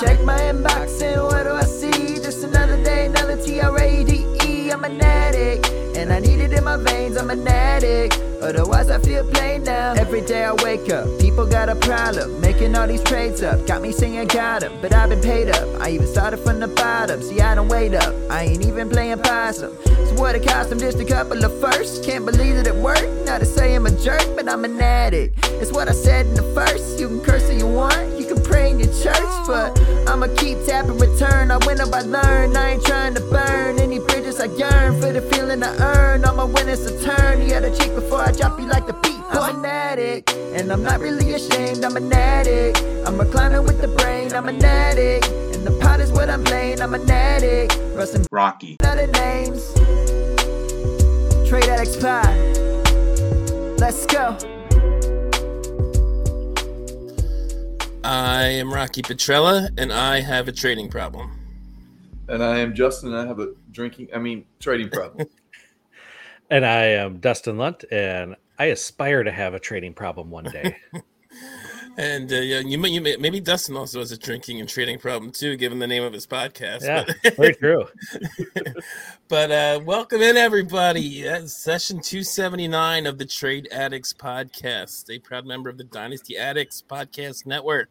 Check my inbox and what do I see? Just another day, another T R A D E. I'm an addict, and I need it in my veins. I'm an addict. Otherwise, I feel plain now. Every day I wake up, people got a problem. Making all these trades up, got me singing got 'em, but I've been paid up. I even started from the bottom, see, I don't wait up. I ain't even playing possum. So, what it cost them just a couple of firsts. Can't believe that it worked. Not to say I'm a jerk, but I'm an addict. It's what I said in the first. You can curse if you want, you can pray in church, but I'ma keep tapping return. I win up, I learn. I ain't trying to burn any bridges I yearn for the feeling I earn. All my winners a turn. You had to cheat before I drop you like the beat. I'm an addict, and I'm not really ashamed. I'm an addict. I'm a climber with the brain. I'm an addict, and the pot is what I'm playing. I'm an addict. Rustin' Rocky. other names. Trade Addicts Pod. Let's go. I am Rocky Petrella, and I have a trading problem. And I am Justin. And I have a drinking, I mean, trading problem. And I am Dustin Lundt, and I aspire to have a trading problem one day. And uh, yeah, you, may- you may, maybe Dustin also has a drinking and trading problem too, given the name of his podcast. yeah, But, very true. but uh, welcome in, everybody. That's session 279 of the Trade Addicts podcast, a proud member of the Dynasty Addicts podcast network.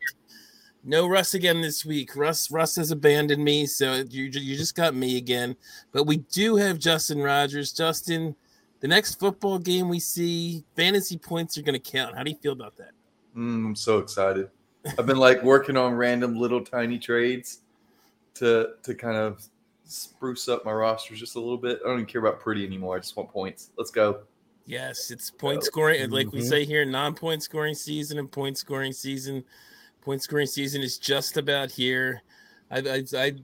No Russ again this week. Russ Russ has abandoned me, so you, you just got me again. But we do have Justin Rogers. Justin, the next football game we see, fantasy points are going to count. How do you feel about that? Mm, I'm so excited. I've been like working on random little tiny trades to to kind of spruce up my rosters just a little bit. I don't even care about pretty anymore. I just want points. Let's go. Yes, it's point scoring. Like we Mhm. say here, non-point scoring season and point scoring season. Point scoring season is just about here. I I I,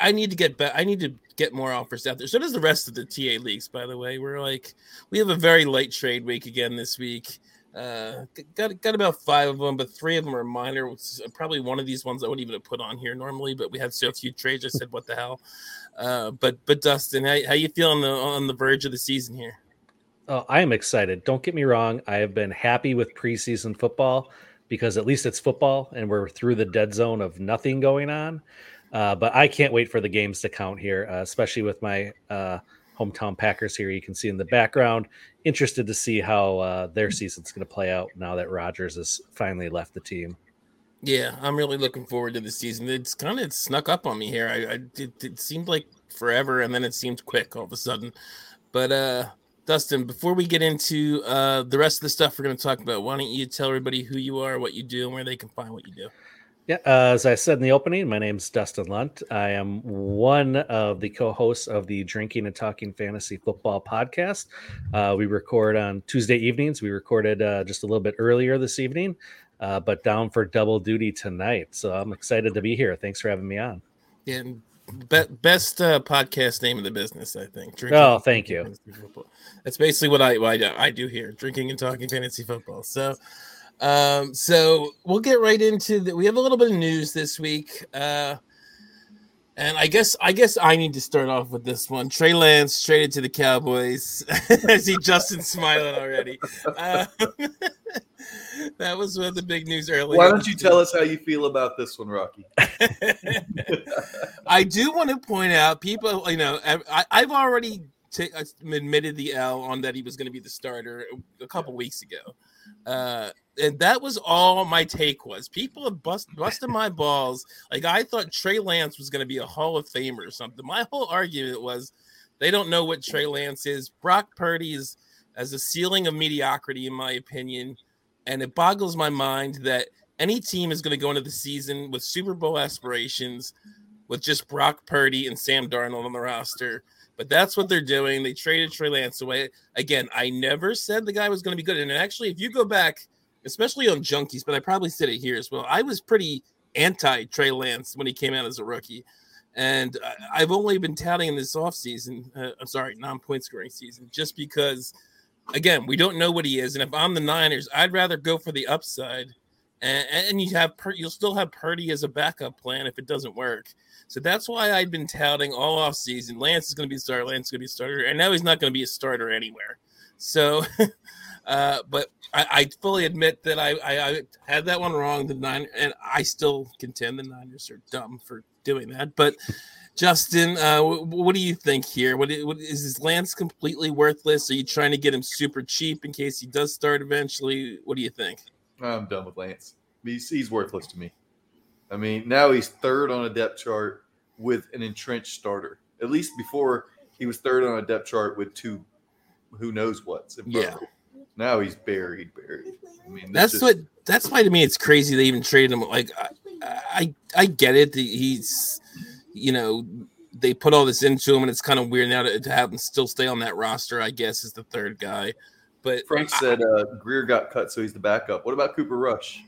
I need to get back. I need to get more offers out there. So does the rest of the TA leagues. By the way, we're like we have a very light trade week again this week. Uh, got got about five of them, but three of them are minor. Is probably one of these ones I wouldn't even have put on here normally, but we had so few trades. I said, "What the hell?" Uh, but but Dustin, how, how you feeling on the, on the verge of the season here? Oh, I am excited. Don't get me wrong. I have been happy with preseason football because at least it's football and we're through the dead zone of nothing going on. Uh, but I can't wait for the games to count here, uh, especially with my uh, hometown Packers here. You can see in the background. Interested to see how uh, their season's going to play out now that Rodgers has finally left the team. Yeah, I'm really looking forward to the season. It's kind of snuck up on me here. I, I it, it seemed like forever, and then it seemed quick all of a sudden. But uh, Dustin, before we get into uh, the rest of the stuff we're going to talk about, why don't you tell everybody who you are, what you do, and where they can find what you do? Yeah, uh, as I said in the opening, my name's Dustin Lundt. I am one of the co-hosts of the Drinking and Talking Fantasy Football podcast. Uh, we record on Tuesday evenings. We recorded uh, just a little bit earlier this evening, uh, but down for double duty tonight. So I'm excited to be here. Thanks for having me on. Yeah, be- best uh, podcast name in the business, I think. Drinking Oh, thank you. That's basically what I, what I do here, drinking and talking fantasy football. So, um, so we'll get right into the. We have a little bit of news this week, uh, and I guess I guess I need to start off with this one. Trey Lance traded to the Cowboys. I see Justin smiling already. Uh, that was one of the big news earlier. Why don't you tell us how you feel about this one, Rocky? I do want to point out, people, you know, I, I've already ta- admitted the L on that he was going to be the starter a couple weeks ago. Uh, and that was all my take was. People have bust, busted my balls. Like I thought Trey Lance was going to be a Hall of Famer or something. My whole argument was they don't know what Trey Lance is. Brock Purdy is as a ceiling of mediocrity, in my opinion. And it boggles my mind that any team is going to go into the season with Super Bowl aspirations with just Brock Purdy and Sam Darnold on the roster. But that's what they're doing. They traded Trey Lance away. Again, I never said the guy was going to be good. And actually, if you go back, especially on Junkies, but I probably said it here as well, I was pretty anti Trey Lance when he came out as a rookie. And I've only been touting him this offseason. Uh, I'm sorry, non point scoring season, just because, again, we don't know what he is. And if I'm the Niners, I'd rather go for the upside. And, and you have you'll still have Purdy as a backup plan if it doesn't work. So that's why I've been touting all off season. Lance is going to be starter. Lance is going to be starter, and now he's not going to be a starter anywhere. So Uh, but I, I, fully admit that I, I, I, had that one wrong. The nine, and I still contend the Niners are dumb for doing that. But Justin, uh, what do you think here? What, what is his Lance completely worthless? Are you trying to get him super cheap in case he does start eventually? What do you think? I'm done with Lance. He's, he's worthless to me. I mean, now he's third on a depth chart with an entrenched starter. At least before he was third on a depth chart with two, who knows what's. yeah. Now he's buried, buried. I mean, that's just... what. That's why to me it's crazy they even traded him. Like, I, I, I get it. He's, you know, they put all this into him, and it's kind of weird now to, to have him still stay on that roster. I guess is the third guy. But Frank I, said uh, Grier got cut, so he's the backup. What about Cooper Rush?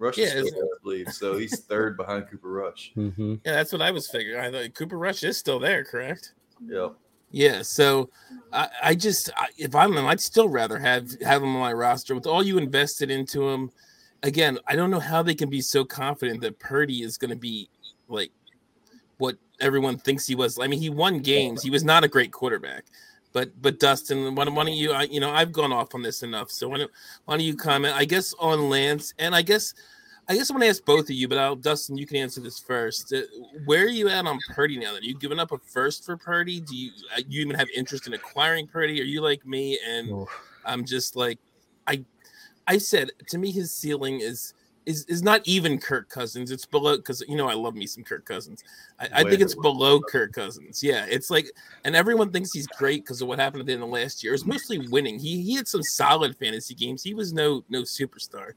Rush yeah, is still there, I believe. So he's third behind Cooper Rush. Mm-hmm. Yeah, that's what I was figuring. I thought Cooper Rush is still there, correct? Yeah. Yeah. So I, I just, I, if I'm him, I'd still rather have have him on my roster with all you invested into him. Again, I don't know how they can be so confident that Purdy is going to be like what everyone thinks he was. I mean, he won games. He was not a great quarterback. But but Dustin, why, why don't you? I, you know, I've gone off on this enough. So why don't why don't you comment? I guess on Lance, and I guess I guess I want to ask both of you, but I'll, Dustin, you can answer this first. Uh, where are you at on Purdy now? That you given up a first for Purdy? Do you uh, you even have interest in acquiring Purdy? Are you like me? And Oof. I'm just like, I I said to me, his ceiling is is is not even Kirk Cousins. It's below because you know I love me some Kirk Cousins. I, I think it's below Kirk Cousins. Yeah, it's like, and everyone thinks he's great because of what happened at the end of last year. It's mostly winning. He he had some solid fantasy games. He was no no superstar,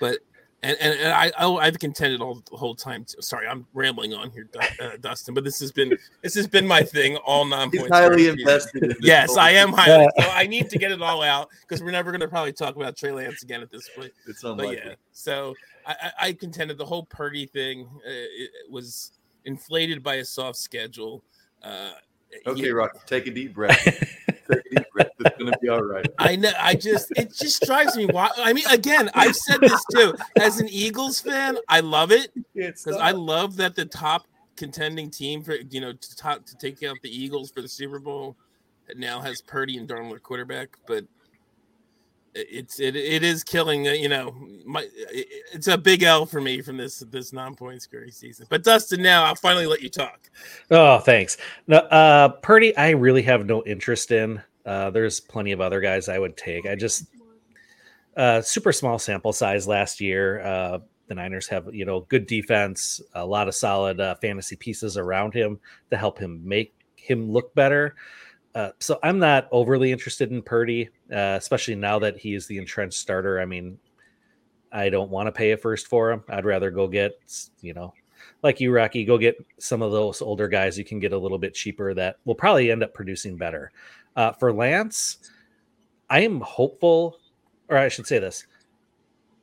but and and, and I oh, I've contended all the whole time. Too. Sorry, I'm rambling on here, uh, Dustin, but this has been this has been my thing all non points. Highly invested. In yes, I am highly. So I need to get it all out because we're never going to probably talk about Trey Lance again at this point. It's unlikely. But yeah, so I, I contended the whole Purdy thing uh, was inflated by a soft schedule. Uh, okay, yeah. Rocky, take a deep breath. take a deep breath. It's gonna be all right. I know. I just it just drives me wild. I mean, again, I've said this too. As an Eagles fan, I love it because I love that the top contending team for you know to top to take out the Eagles for the Super Bowl now has Purdy and Darnold quarterback, but it's it, it is killing uh, you know my it's a big L for me from this this non-point scoring season. But Dustin, now I'll finally let you talk. Oh, thanks. No, uh, Purdy, I really have no interest in. Uh, there's plenty of other guys I would take. I just uh, super small sample size last year. Uh, the Niners have you know good defense, a lot of solid uh, fantasy pieces around him to help him make him look better. Uh, so I'm not overly interested in Purdy, uh, especially now that he is the entrenched starter. I mean, I don't want to pay a first for him. I'd rather go get, you know, like you, Rocky, go get some of those older guys you can get a little bit cheaper that will probably end up producing better. Uh, for Lance, I am hopeful, or I should say this.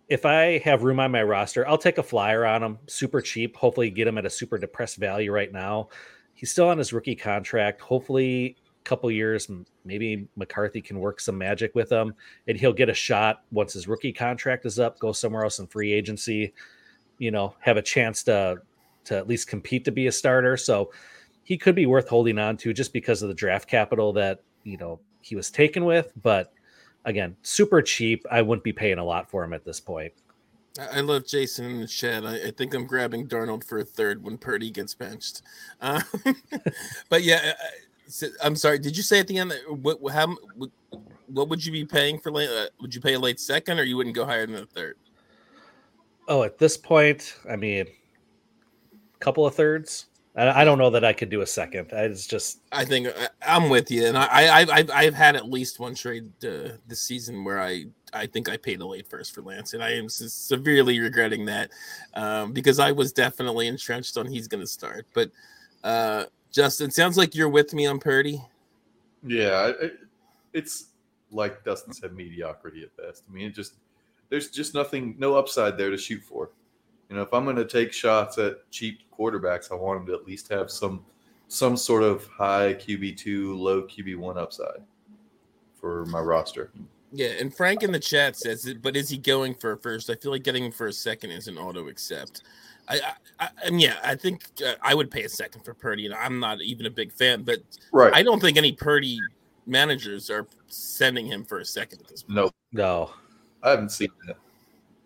If I have room on my roster, I'll take a flyer on him, super cheap. Hopefully, get him at a super depressed value right now. He's still on his rookie contract. Hopefully, couple years, maybe McCarthy can work some magic with him, and he'll get a shot once his rookie contract is up. Go somewhere else in free agency, you know, have a chance to to at least compete to be a starter. So he could be worth holding on to just because of the draft capital that you know he was taken with. But again, super cheap. I wouldn't be paying a lot for him at this point. I love Jason in the chat. I, I, think I'm grabbing Darnold for a third when Purdy gets benched. Uh, but yeah, I'm sorry. Did you say at the end that what how what would you be paying for late? Uh, would you pay a late second, or you wouldn't go higher than a third? Oh, at this point, I mean, a couple of thirds. I, I don't know that I could do a second. I, it's just. I think uh, I, am with you, and I, I I've I've had at least one trade uh, this season where I I think I paid a late first for Lance, and I am severely regretting that um, because I was definitely entrenched on he's going to start, but. Uh, Justin, sounds like you're with me on Purdy. Yeah, it, it's like Dustin said, mediocrity at best. I mean, it just there's just nothing, no upside there to shoot for. You know, if I'm going to take shots at cheap quarterbacks, I want them to at least have some some sort of high QB two, low QB one upside for my roster. Yeah, and Frank in the chat says, it, "But is he going for a first? I feel like getting him for a second is an auto accept." I, I, I mean, yeah, I think uh, I would pay a second for Purdy, and I'm not even a big fan, but right. I don't think any Purdy managers are sending him for a second at this point. No, No. I haven't seen that.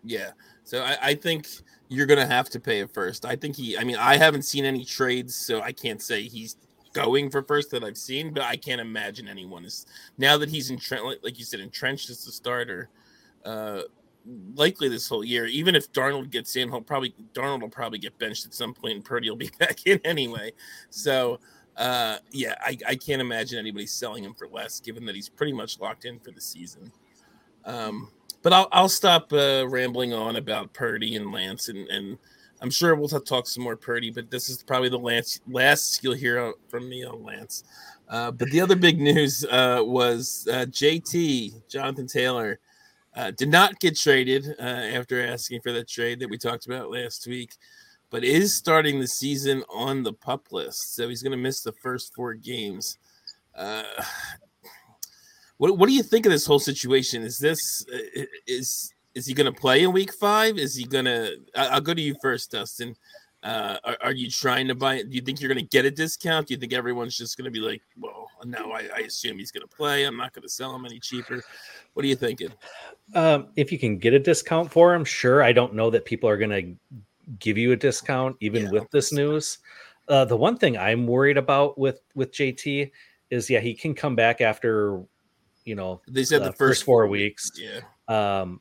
Yeah. So I, I think you're gonna have to pay it first. I think he. I mean, I haven't seen any trades, so I can't say he's going for first that I've seen, but I can't imagine anyone is now that he's entrenched, like, like you said, entrenched as the starter. Uh, likely this whole year. Even if Darnold gets in, he'll probably Darnold will probably get benched at some point, and Purdy will be back in anyway. So, uh, yeah, I, I can't imagine anybody selling him for less, given that he's pretty much locked in for the season. Um, but I'll I'll stop uh, rambling on about Purdy and Lance, and and I'm sure we'll talk some more Purdy, but this is probably the Lance last you'll hear from me on Lance. Uh, but the other big news uh, was uh, JT Jonathan Taylor uh, did not get traded uh, after asking for that trade that we talked about last week, but is starting the season on the pup list. So he's going to miss the first four games. Uh, what, what do you think of this whole situation? Is this uh, is is he going to play in week five? Is he going to? I'll go to you first, Dustin. Uh, are, are, you trying to buy? Do you think you're going to get a discount? Do you think everyone's just going to be like, well, no, I, I assume he's going to play. I'm not going to sell him any cheaper. What are you thinking? Um, if you can get a discount for him, sure. I don't know that people are going to give you a discount even yeah, with this news. Uh, the one thing I'm worried about with with JT is, yeah, he can come back after, you know, they said the, the first, first four weeks. Yeah. Um,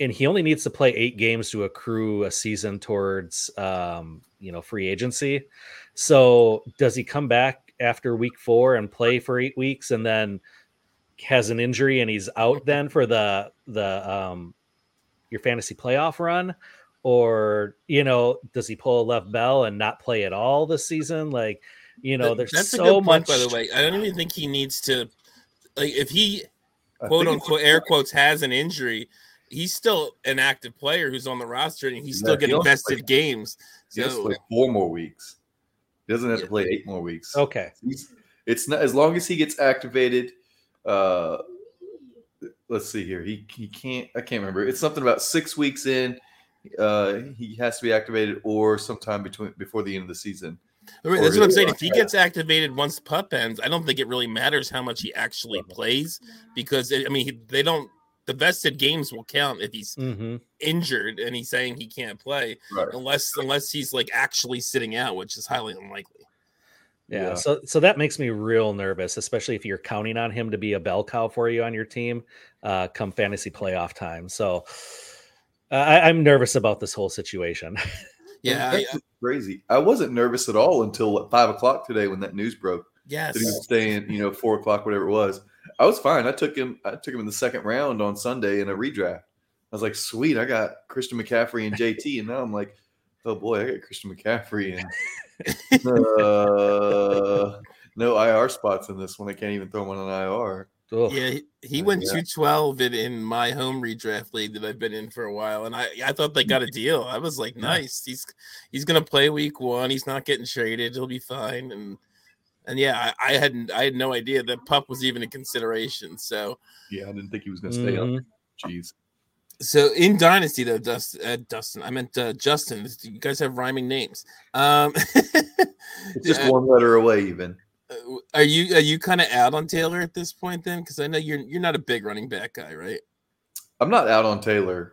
and he only needs to play eight games to accrue a season towards, um, you know, free agency. So does he come back after week four and play for eight weeks and then? has an injury and he's out then for the the um your fantasy playoff run or you know does he pull a Le'Veon Bell and not play at all this season like you know there's that's so a good much point, by the way i don't even think he needs to like if he quote unquote air quotes has an injury he's still an active player who's on the roster and he's still yeah, getting vested play, games so, he has to play four more weeks he doesn't have yeah. to play eight more weeks okay he's, it's not as long as he gets activated uh let's see here. He he can't I can't remember. It's something about six weeks in. Uh, he has to be activated or sometime between before the end of the season. Right, that's what I'm saying. If he gets activated once the pup ends, I don't think it really matters how much he actually plays because I mean they don't. The vested games will count if he's mm-hmm. injured and he's saying he can't play right. unless unless he's like actually sitting out, which is highly unlikely. Yeah, yeah, So so that makes me real nervous, especially if you're counting on him to be a bell cow for you on your team, uh, come fantasy playoff time. So uh, I, am nervous about this whole situation. yeah, I, crazy. I wasn't nervous at all until what, five o'clock today when that news broke. Yes, that he was staying, you know, four o'clock, whatever it was. I was fine. I took him. I took him in the second round on Sunday in a redraft. I was like, sweet, I got Christian McCaffrey and JT, and now I'm like, oh boy, I got Christian McCaffrey and uh, no IR spots in this one. I can't even throw one on IR. Ugh. Yeah, he, he went yeah. 212 in, in my home redraft league that I've been in for a while, and I, I thought they got a deal. I was like, nice. He's he's gonna play week one. He's not getting traded. He'll be fine. And and yeah, I, I hadn't I had no idea that pup was even a consideration. So yeah, I didn't think he was gonna stay mm-hmm. up. Jeez. So in Dynasty though, Dustin, uh, Dustin, I meant uh, Justin. You guys have rhyming names. Um, it's just one letter away, even. Uh, are you are you kind of out on Taylor at this point then? Because I know you're you're not a big running back guy, right? I'm not out on Taylor,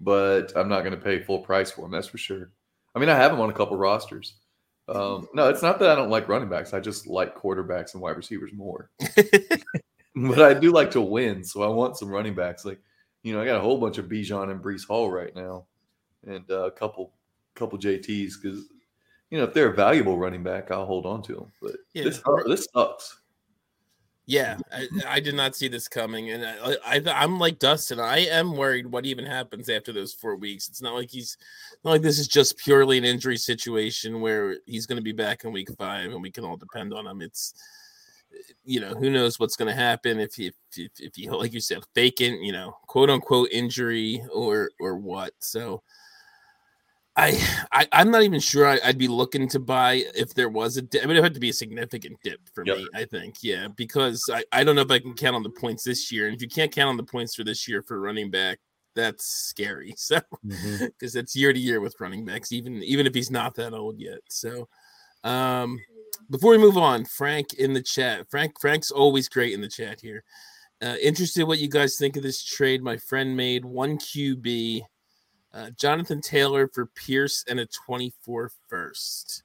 but I'm not going to pay full price for him. That's for sure. I mean, I have him on a couple rosters. Um, no, it's not that I don't like running backs. I just like quarterbacks and wide receivers more. but I do like to win, so I want some running backs. Like you know, I got a whole bunch of Bijan and Breece Hall right now, and uh, a couple couple JTs because you know if they're a valuable running back, I'll hold on to them. But yeah. this this sucks. Yeah, I, I, did not see this coming, and I, I am like Dustin. I am worried what even happens after those four weeks. It's not like he's not like this is just purely an injury situation where he's going to be back in week five, and we can all depend on him. It's you know, who knows what's going to happen if he, if, if he, like you said, vacant, you know, quote unquote injury or, or what. So I, I I'm not even sure I, would be looking to buy if there was a dip. I mean, it had to be a significant dip for yep. me, I think. Yeah. Because I, I don't know if I can count on the points this year. And if you can't count on the points for this year for running back, that's scary. So, because mm-hmm. it's year to year with running backs, even, even if he's not that old yet. So, um, before we move on, Frank in the chat. Frank Frank's always great in the chat here. Uh, interested what you guys think of this trade. My friend made one QB, uh, Jonathan Taylor for Pierce and a 24 first.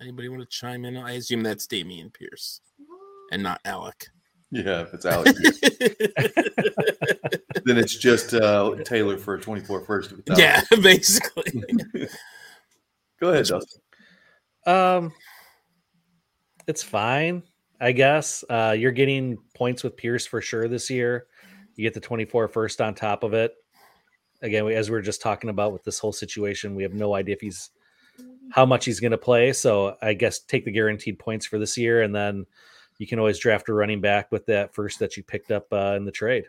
Anybody want to chime in? I assume that's Dameon Pierce and not Alec. Yeah, if it's Alec then it's just uh, Taylor for a 24 first. if it's Alex. yeah, basically. Go ahead, Dustin. Um, it's fine, I guess. Uh, you're getting points with Pierce for sure this year. You get the 24 first on top of it. Again, as we are just talking about with this whole situation, we have no idea if he's how much he's going to play. So I guess take the guaranteed points for this year, and then you can always draft a running back with that first that you picked up uh, in the trade.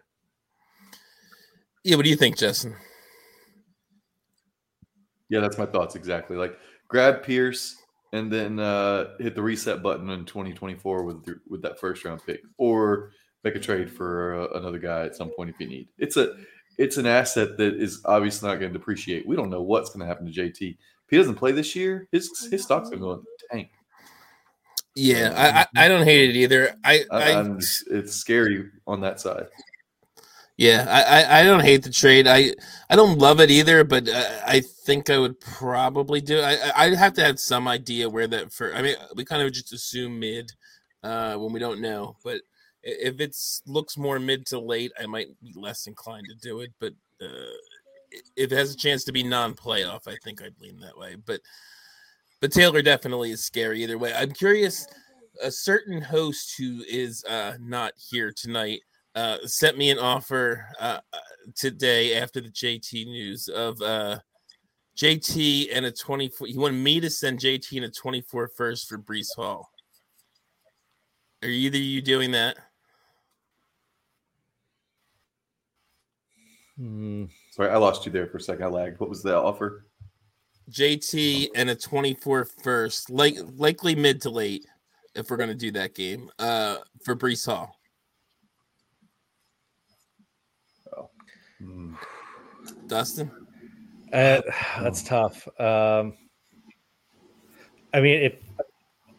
yeah, what do you think, Justin? Yeah, that's my thoughts exactly. Like grab Pierce and then uh, hit the reset button in 2024 with with that first round pick, or make a trade for uh, another guy at some point if you need. It's a it's an asset that is obviously not going to depreciate. We don't know what's going to happen to JT. If he doesn't play this year, his his stock's going to go in the tank. Yeah, I, I I don't hate it either. I, I, I it's scary on that side. Yeah, I, I, I don't hate the trade. I I don't love it either, but uh, I think I would probably do. it. I I- I'd have to have some idea where that for. I mean, we kind of just assume mid uh, when we don't know. But i- if it looks more mid to late, I might be less inclined to do it. But uh, if it has a chance to be non-playoff, I think I'd lean that way. But but Taylor definitely is scary either way. I'm curious. A certain host who is uh, not here tonight uh, sent me an offer uh, uh, today after the JT news of uh, JT and a 24. He wanted me to send JT and a 24 first for Breece Hall. Are either you doing that? Hmm. Sorry, I lost you there for a second. I lagged. What was the offer? JT and a 24 first, like likely mid to late, if we're gonna do that game. Uh, for Breece Hall. Hmm. Dustin. Uh, that's tough. Um, I mean, if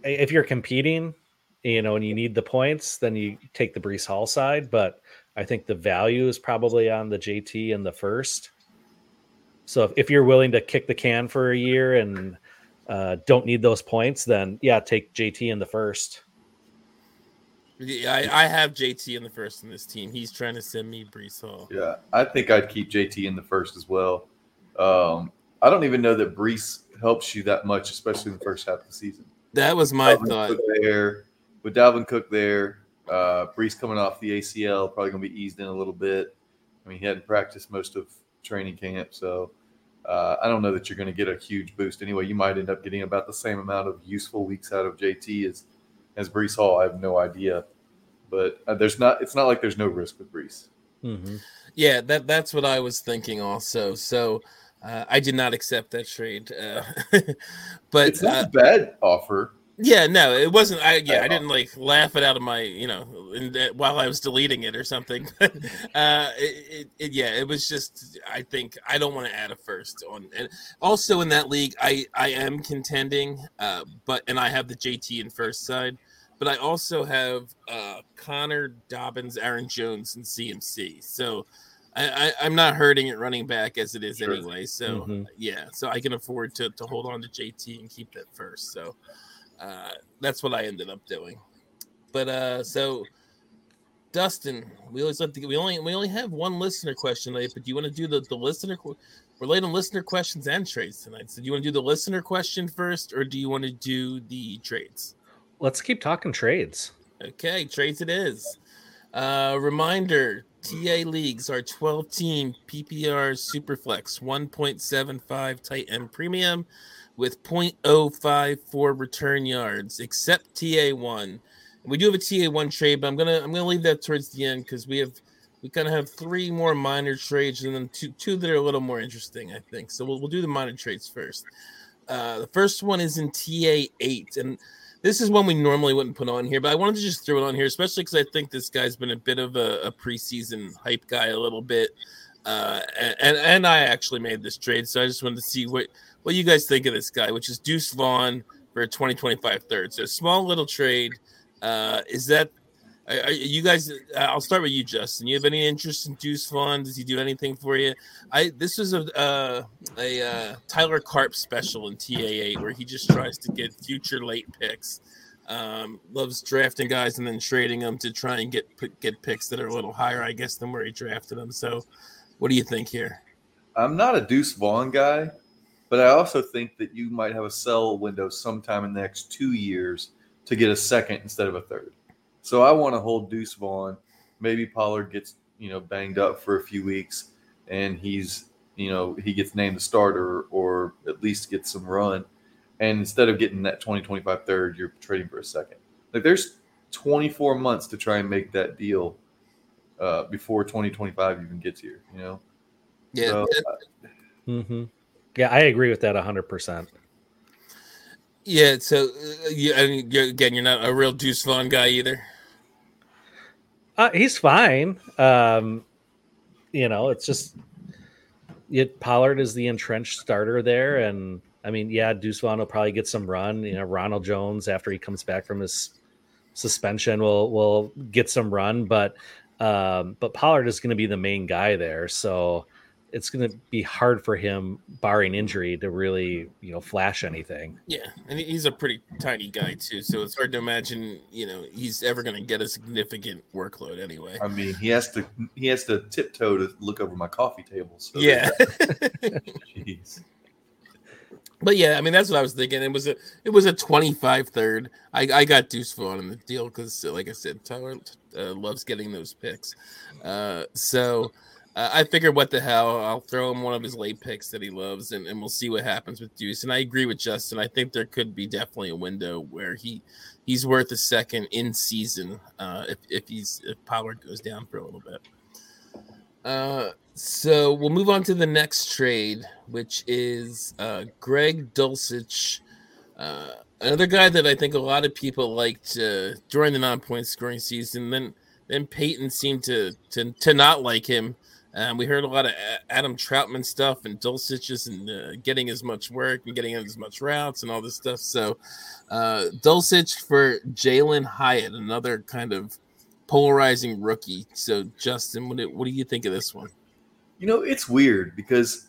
if you're competing, you know, and you need the points, then you take the Breece Hall side. But I think the value is probably on the JT in the first. So if, if you're willing to kick the can for a year and uh, don't need those points, then yeah, take JT in the first. Yeah, I, I have JT in the first in this team. He's trying to send me Breece Hall. Yeah, I think I'd keep JT in the first as well. Um, I don't even know that Breece helps you that much, especially in the first half of the season. That was my Dalvin thought. Cook there with Dalvin Cook there. Uh, Breece coming off the ACL, probably going to be eased in a little bit. I mean, he hadn't practiced most of training camp, so uh, I don't know that you're going to get a huge boost anyway. You might end up getting about the same amount of useful weeks out of JT as as Breece Hall. I have no idea, but uh, there's not. It's not like there's no risk with Breece. Mm-hmm. Yeah, that that's what I was thinking also. So uh, I did not accept that trade. Uh, but It's not uh, a bad offer. Yeah, no, it wasn't. I yeah, I didn't like laugh it out of my you know in that, while I was deleting it or something. uh, it, it, it, yeah, it was just. I think I don't want to add a first on, and also in that league, I I am contending, uh, but and I have the JT in first side. But I also have uh, Conner Dobbins, Aaron Jones, and CMC. So I, I, I'm not hurting at running back as it is Sure. anyway. So Mhm. yeah, so I can afford to, to hold on to JT and keep that first. So uh, that's what I ended up doing. But uh, so Dustin, we always let the, we only we only have one listener question. But do you want to do the the listener? We're late on listener questions and trades tonight. So do you want to do the listener question first, or do you want to do the trades? Let's keep talking trades. Okay, trades it is. Uh, reminder TA leagues are 12 team PPR Superflex 1.75 tight end premium with 0.054 return yards, except TA1. We do have a TA1 trade, but I'm gonna I'm gonna leave that towards the end because we have we kind of have three more minor trades and then two two that are a little more interesting, I think. So we'll, we'll do the minor trades first. Uh, the first one is in TA8, and this is one we normally wouldn't put on here, but I wanted to just throw it on here, especially because I think this guy's been a bit of a, a preseason hype guy a little bit. Uh, and and I actually made this trade, so I just wanted to see what what you guys think of this guy, which is Deuce Vaughn for a 2025 third. So small little trade. Uh, is that I, I, you guys, uh, I'll start with you, Justin. You have any interest in Deuce Vaughn? Does he do anything for you? I this was a uh, a uh, Tyler Carp special in TA8 where he just tries to get future late picks. Um, loves drafting guys and then trading them to try and get get picks that are a little higher, I guess, than where he drafted them. So, what do you think here? I'm not a Deuce Vaughn guy, but I also think that you might have a sell window sometime in the next two years to get a second instead of a third. So I want to hold Deuce Vaughn. Maybe Pollard gets you know banged up for a few weeks, and he's you know he gets named the starter or at least gets some run. And instead of getting that 2025 third, you're trading for a second. Like there's 24 months to try and make that deal uh, before 2025 even gets here. You know. Yeah. So, mm-hmm. Yeah, I agree with that 100. percent Yeah. So, uh, you, I mean, again, you're not a real Deuce Vaughn guy either. Uh, he's fine. Um, you know, it's just it, Pollard is the entrenched starter there, and I mean, yeah, Deuce Vaughn will probably get some run. You know, Ronald Jones after he comes back from his suspension will will get some run, but um, but Pollard is going to be the main guy there, so it's going to be hard for him, barring injury, to really you know flash anything. Yeah, and he's a pretty tiny guy too, so it's hard to imagine you know he's ever going to get a significant workload anyway. I mean, he has to he has to tiptoe to look over my coffee table. So yeah. Jeez. But yeah, I mean that's what I was thinking. It was a it was a 25 third. I, I got Deuce Vaughn in the deal because, like I said, Tyler uh, loves getting those picks. Uh, so uh, I figured, what the hell? I'll throw him one of his late picks that he loves, and, and we'll see what happens with Deuce. And I agree with Justin. I think there could be definitely a window where he he's worth a second in season uh, if if he's if Pollard goes down for a little bit. Uh, so we'll move on to the next trade, which is uh, Greg Dulcich. Uh, another guy that I think a lot of people liked uh, during the non-point scoring season. Then then Payton seemed to to to not like him um, we heard a lot of Adam Trautman stuff and Dulcich isn't uh, getting as much work and getting as much routes and all this stuff. So, uh, Dulcich for Jalin Hyatt, another kind of polarizing rookie. So, Justin, what do, what do you think of this one? You know, it's weird because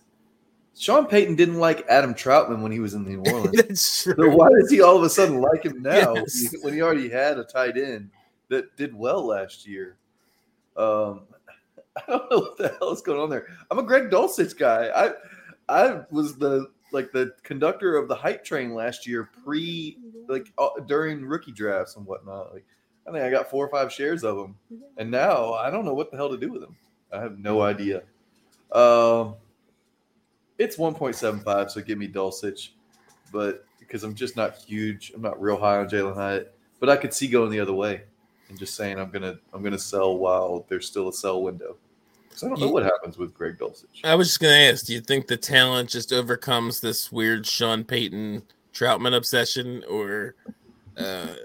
Sean Payton didn't like Adam Trautman when he was in New Orleans. That's true. So why does he all of a sudden like him now yes. when he already had a tight end that did well last year? Um, I don't know what the hell is going on there. I'm a Greg Dulcich guy. I I was the like the conductor of the hype train last year, pre like uh, during rookie drafts and whatnot. Like I think I got four or five shares of them, and now I don't know what the hell to do with them. I have no idea. Um, it's 1.75, so give me Dulcich, but because I'm just not huge, I'm not real high on Jalin Hyatt, but I could see going the other way and just saying I'm gonna I'm gonna sell while there's still a sell window. I don't know what happens with Greg Dulcich. I was just going to ask, do you think the talent just overcomes this weird Sean Payton Trautman obsession, or, uh,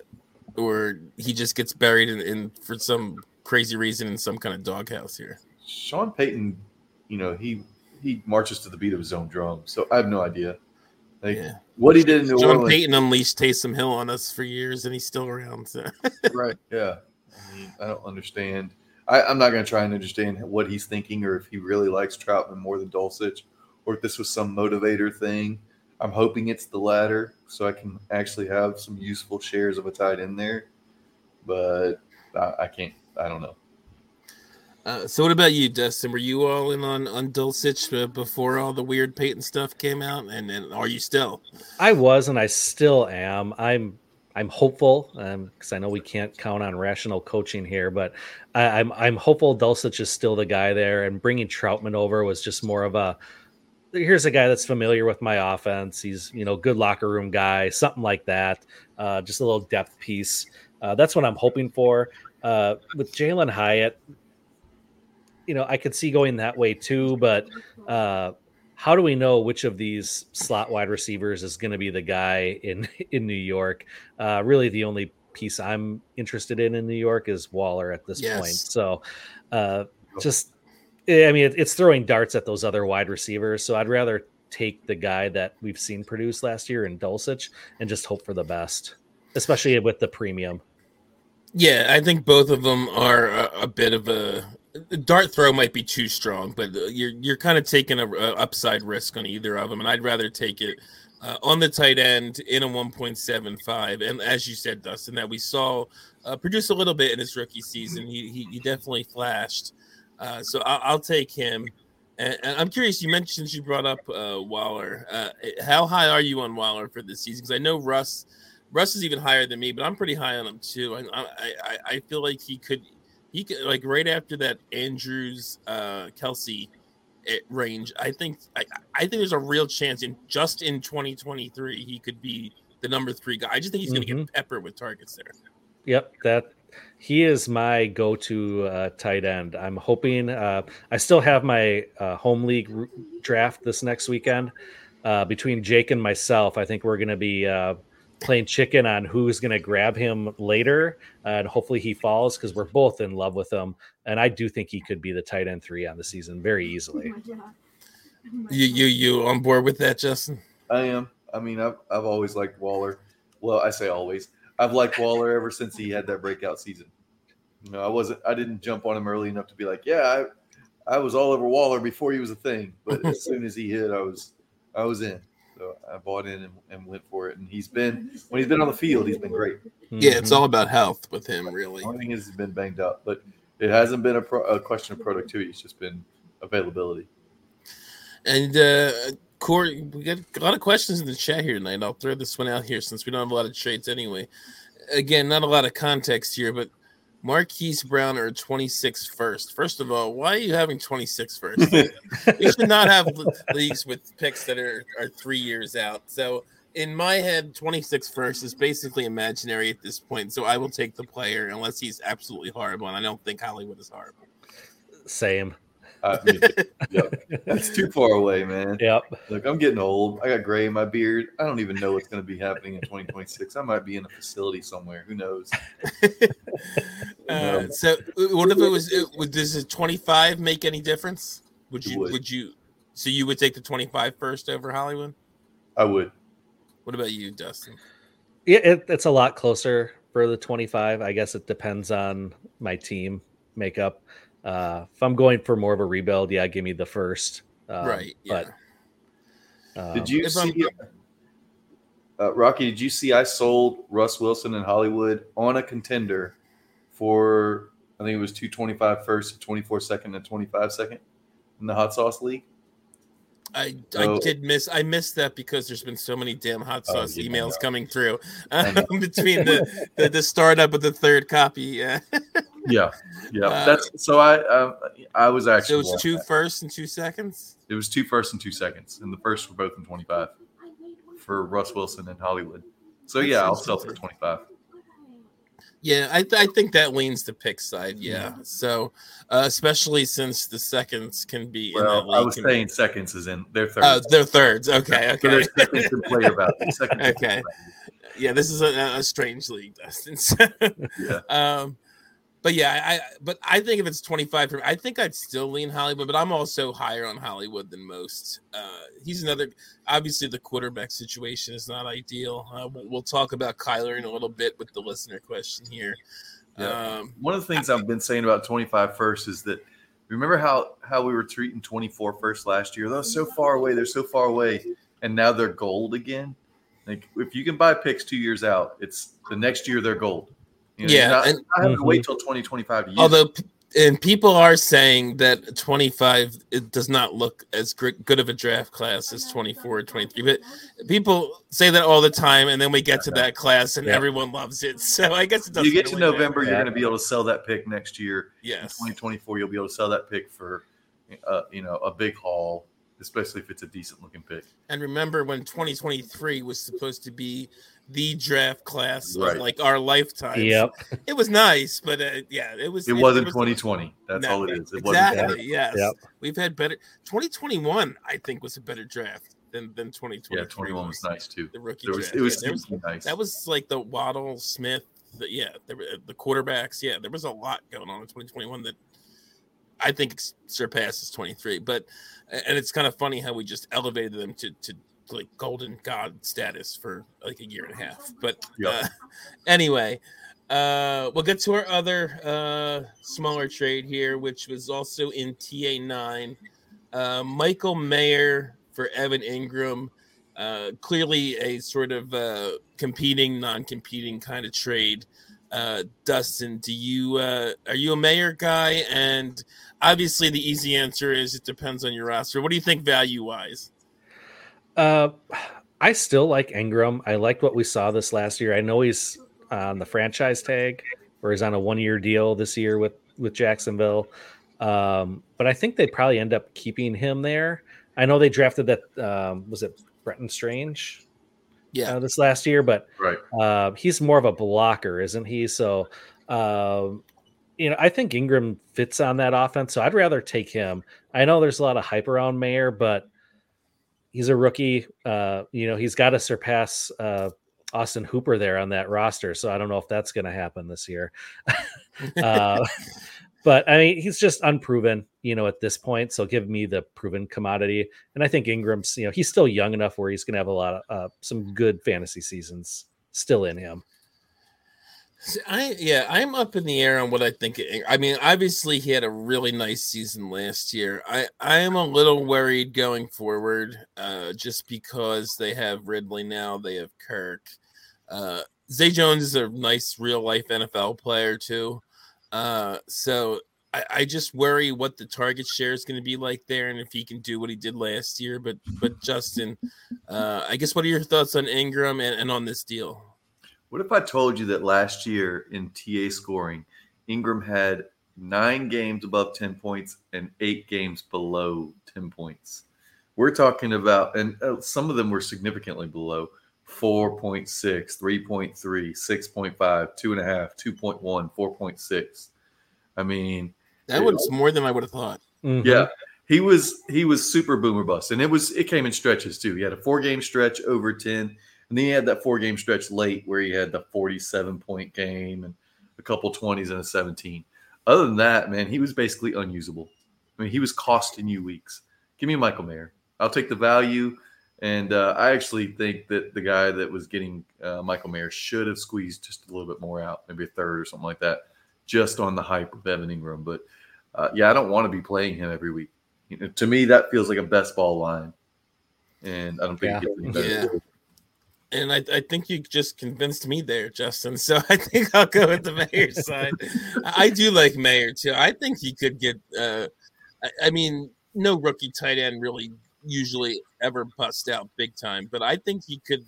or he just gets buried in, in for some crazy reason in some kind of doghouse here? Sean Payton, you know, he he marches to the beat of his own drum, so I have no idea. Like yeah. what he did in New John Orleans. Payton unleashed Taysom Hill on us for years, and he's still around. So. right? Yeah. I mean, I don't understand I, am not going to try and understand what he's thinking or if he really likes Trautman more than Dulcich or if this was some motivator thing. I'm hoping it's the latter so I can actually have some useful shares of a tight end there. But I, I can't, I don't know. Uh, so what about you, Dustin? Were you all in on on Dulcich uh, before all the weird Payton stuff came out, and, and are you still? I was, and I still am. I'm I'm hopeful because um, I know we can't count on rational coaching here, but I, am I'm, I'm hopeful Dulcich is still the guy there, and bringing Trautman over was just more of a here's a guy that's familiar with my offense. He's you know good locker room guy, something like that. Uh, just a little depth piece. Uh, that's what I'm hoping for. Uh, with Jalin Hyatt, you know I could see going that way too, but uh, how do we know which of these slot wide receivers is going to be the guy in in New York? Uh, really, the only piece I'm interested in in New York is Waller at this yes. point. So, uh, just eh, I mean, it, it's throwing darts at those other wide receivers. So I'd rather take the guy that we've seen produce last year in Dulcich and just hope for the best, especially with the premium. Yeah, I think both of them are a, a bit of a dart throw might be too strong, but uh, you're you're kind of taking a, a upside risk on either of them, and I'd rather take it uh, on the tight end in a 1.75. And as you said, Dustin, that we saw uh, produce a little bit in his rookie season. He he, he definitely flashed. Uh, so I'll, I'll, take him. And, and, I'm curious. You mentioned you brought up uh, Waller. Uh, how high are you on Waller for this season? Because I know Russ. Russ is even higher than me, but I'm pretty high on him too. I I, I feel like he could he could like right after that Andrews uh Kelce eh, range. I think I, I think there's a real chance in just in 2023 he could be the number three guy. I just think he's going to mm-hmm. get peppered with targets there. Yep, that he is my go-to uh, tight end. I'm hoping. Uh, I still have my uh, home league draft this next weekend. Uh, between Jake and myself, I think we're going to be uh, playing chicken on who's going to grab him later, and hopefully he falls because we're both in love with him. And I do think he could be the tight end three on the season very easily. Oh you you you on board with that, Justin? I am. I mean, I've I've always liked Waller. Well, I say always. I've liked Waller ever since he had that breakout season. You know, I wasn't. I didn't jump on him early enough to be like, yeah, I, I was all over Waller before he was a thing. But as soon as he hit, I was, I was in. So I bought in and, and, went for it. And he's been when he's been on the field, he's been great. Yeah, it's all about health with him, really. I think he's been banged up, but it hasn't been a, pro, a question of productivity. It's just been availability. And uh Corey, we got a lot of questions in the chat here tonight. I'll throw this one out here since we don't have a lot of trades anyway. Again, not a lot of context here, but Marquise Brown or 26 first. First of all, why are you having 26 first? you should not have leagues with picks that are, are three years out. So in my head, 26 first is basically imaginary at this point. So I will take the player unless he's absolutely horrible. And I don't think Hollywood is horrible. Same. Uh, yep. That's too far away, man. Yep. Look, I'm getting old. I got gray in my beard. I don't even know what's going to be happening in 2026. I might be in a facility somewhere. Who knows? uh, so, what if it was? It, would does a 25 make any difference? Would you? Would. would. you? So you would take the 25 first over Hollywood? I would. What about you, Dustin? Yeah, it, it's a lot closer for the 25. I guess it depends on my team makeup. Uh, if I'm going for more of a rebuild, yeah, give me the first. Um, right. Yeah. But um, did you see, uh, Rocky? Did you see I sold Russ Wilson in Hollywood on a contender for I think it was 225 first, 24 second, and 25 second in the hot sauce league? I, so, I did miss I missed that because there's been so many damn hot oh, sauce oh, emails coming through um, between the, the, the startup of the third copy. Yeah, yeah, yeah. Uh, That's so I um, I was actually. So it was two that. first and two seconds. It was two first and two seconds, and the first were both in 25 for Russ Wilson and Hollywood. So yeah, I'll sell for 25. Yeah, I, th- I think that leans to pick side. Yeah. So, uh, especially since the seconds can be. Well, I was saying be... seconds is in their thirds. Oh, their thirds. Okay. Okay. So there's seconds to play about. Seconds okay. Yeah, this is a, a strange league, Dustin. yeah. Um, but yeah, I but I think if it's 25 I think I'd still lean Hollywood, but I'm also higher on Hollywood than most. Uh, he's another obviously the quarterback situation is not ideal. Uh, we'll, we'll, talk about Kyler in a little bit with the listener question here. Yeah. Um, One of the things I, I've been saying about 25 first is that remember how how we were treating 24 first last year? Those so far away, they're so far away, and now they're gold again. Like if you can buy picks two years out, it's the next year they're gold. You know, yeah, not, and, I have to wait till 2025 to use although and people are saying that 25 it does not look as good of a draft class as 24 or 23 but people say that all the time and then we get to that class and yeah. everyone loves it. So i guess it doesn't you get really to november matter. you're going to be able to sell that pick next year. Yes. In 2024 you'll be able to sell that pick for uh, you know a big haul especially if it's a decent looking pick. And remember when 2023 was supposed to be the draft class right. of like our lifetime. Yep. It was nice, but uh, yeah, it was. It, it wasn't it was, 2020. That's no, all it is. It exactly. Yes. Yep. We've had better. 2021, I think, was a better draft than than 2020. Yeah, 21 was nice too. The rookie was, draft. It was, yeah, was nice. That was like the Waddle Smith. The, yeah, the, the quarterbacks. Yeah, there was a lot going on in 2021 that I think surpasses 23. But and it's kind of funny how we just elevated them to to like golden god status for like a year and a half. But uh, anyway, Uh, we'll get to our other uh, smaller trade here, which was also in TA9. Uh, Michael Mayer for Evan Engram. Uh, clearly a sort of uh, competing, non-competing kind of trade. Uh, Dustin, do you uh, are you a Mayer guy? And obviously, the easy answer is it depends on your roster. What do you think value wise? Uh, I still like Engram. I liked what we saw this last year. I know he's on the franchise tag, or he's on a one-year deal this year with with Jacksonville. Um, but I think they'd probably end up keeping him there. I know they drafted that. Um, was it Brenton Strange? Yeah, uh, this last year, but Right. uh, he's more of a blocker, isn't he? So, um, you know, I think Engram fits on that offense. So I'd rather take him. I know there's a lot of hype around Mayer, but he's a rookie. Uh, you know, he's got to surpass uh, Austin Hooper there on that roster. So I don't know if that's going to happen this year. uh, but I mean, he's just unproven, you know, at this point. So give me the proven commodity. And I think Engram's, you know, he's still young enough where he's going to have a lot of uh, some good fantasy seasons still in him. See, I yeah, I'm up in the air on what I think. Ing- I mean, obviously he had a really nice season last year. I I am a little worried going forward, uh, just because they have Ridley now, they have Kirk. Uh, Zay Jones is a nice real life NFL player too. Uh, so I, I just worry what the target share is going to be like there, and if he can do what he did last year. But but Justin, uh, I guess what are your thoughts on Engram and, and on this deal? What if I told you that last year in TA scoring, Engram had nine games above 10 points and eight games below 10 points? We're talking about, and uh, some of them were significantly below 4.6, 3.3, 6.5, 2.5, 2.1, 4.6. I mean, That was more than I would have thought. Mhm. yeah, he was he was super boomer bust, and it was it came in stretches too. He had a four game stretch over ten, and then he had that four game stretch late where he had the forty seven point game and a couple twenties and a seventeen. Other than that, man, he was basically unusable. I mean, he was costing you weeks. Give me Michael Mayer. I'll take the value, and uh, I actually think that the guy that was getting uh, Michael Mayer should have squeezed just a little bit more out, maybe a third or something like that, just on the hype of Evan Engram, but uh, yeah, I don't want to be playing him every week. You know, to me, that feels like a best ball line, and I don't think Yeah. it gets any better. Yeah. And I, I think you just convinced me there, Justin. So I think I'll go with the Mayer side. I I do like Mayer too. I think he could get. Uh, I, I mean, no rookie tight end really usually ever bust out big time, but I think he could.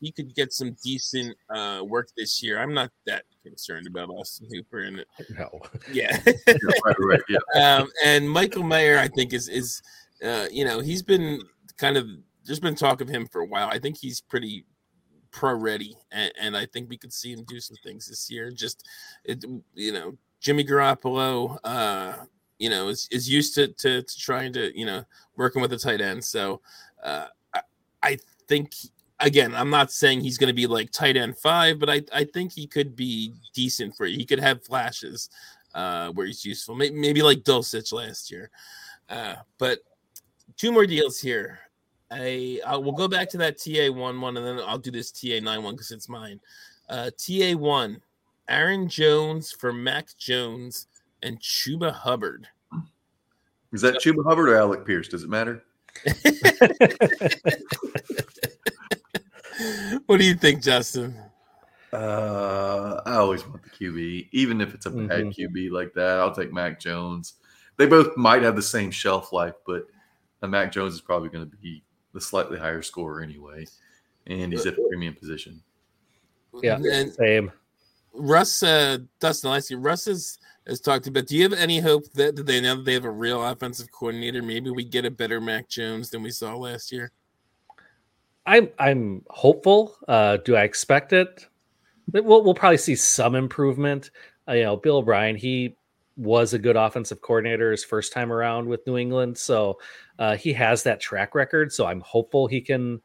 He could get some decent uh, work this year. I'm not that concerned about Austin Hooper, and No. yeah, Yeah, right, right, yeah. um, and Michael Mayer, I think is is uh, you know he's been kind of there's been talk of him for a while. I think he's pretty pro ready, and, and I think we could see him do some things this year. Just it, you know, Jimmy Garoppolo, uh, you know, is, is used to, to to trying to you know working with the tight end. So uh, I, I think again, I'm not saying he's going to be like tight end five, but I I think he could be decent for you. He could have flashes uh, where he's useful. Maybe, maybe like Dulcich last year. Uh, but two more deals here. I I will go back to that TA one one, and then I'll do this TA nine one because it's mine. Uh, TA one, Aaron Jones for Mac Jones and Chuba Hubbard. Is that Chuba Hubbard or Alec Pierce? Does it matter? what do you think, Justin? Uh, I always want the QB, even if it's a bad Mhm. QB like that. I'll take Mac Jones. They both might have the same shelf life, but Mac Jones is probably going to be the slightly higher scorer anyway, and he's at a premium position. Yeah. and Same. Russ, uh, Dustin, I see Russ has, has talked about. Do you have any hope that, that they now that they have a real offensive coordinator, maybe we get a better Mac Jones than we saw last year? I'm I'm hopeful. Uh, do I expect it? We'll we'll probably see some improvement. Uh, you know, Bill O'Brien, he was a good offensive coordinator his first time around with New England, so uh, he has that track record. So I'm hopeful he can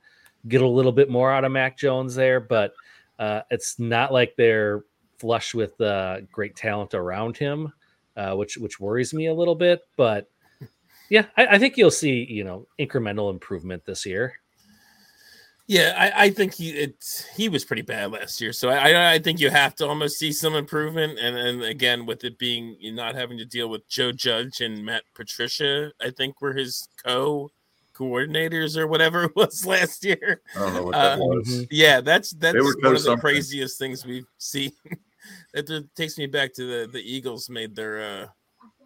get a little bit more out of Mac Jones there. But uh, it's not like they're flush with uh, great talent around him, uh, which which worries me a little bit. But yeah, I, I think you'll see you know incremental improvement this year. Yeah, I, I think he it's he was pretty bad last year, so I I think you have to almost see some improvement, and and again with it being not having to deal with Joe Judge and Matt Patricia, I think were his co coordinators or whatever it was last year. I don't know what that Uh, was. Yeah, that's that's one of the craziest things we've seen. that takes me back to the the Eagles made their uh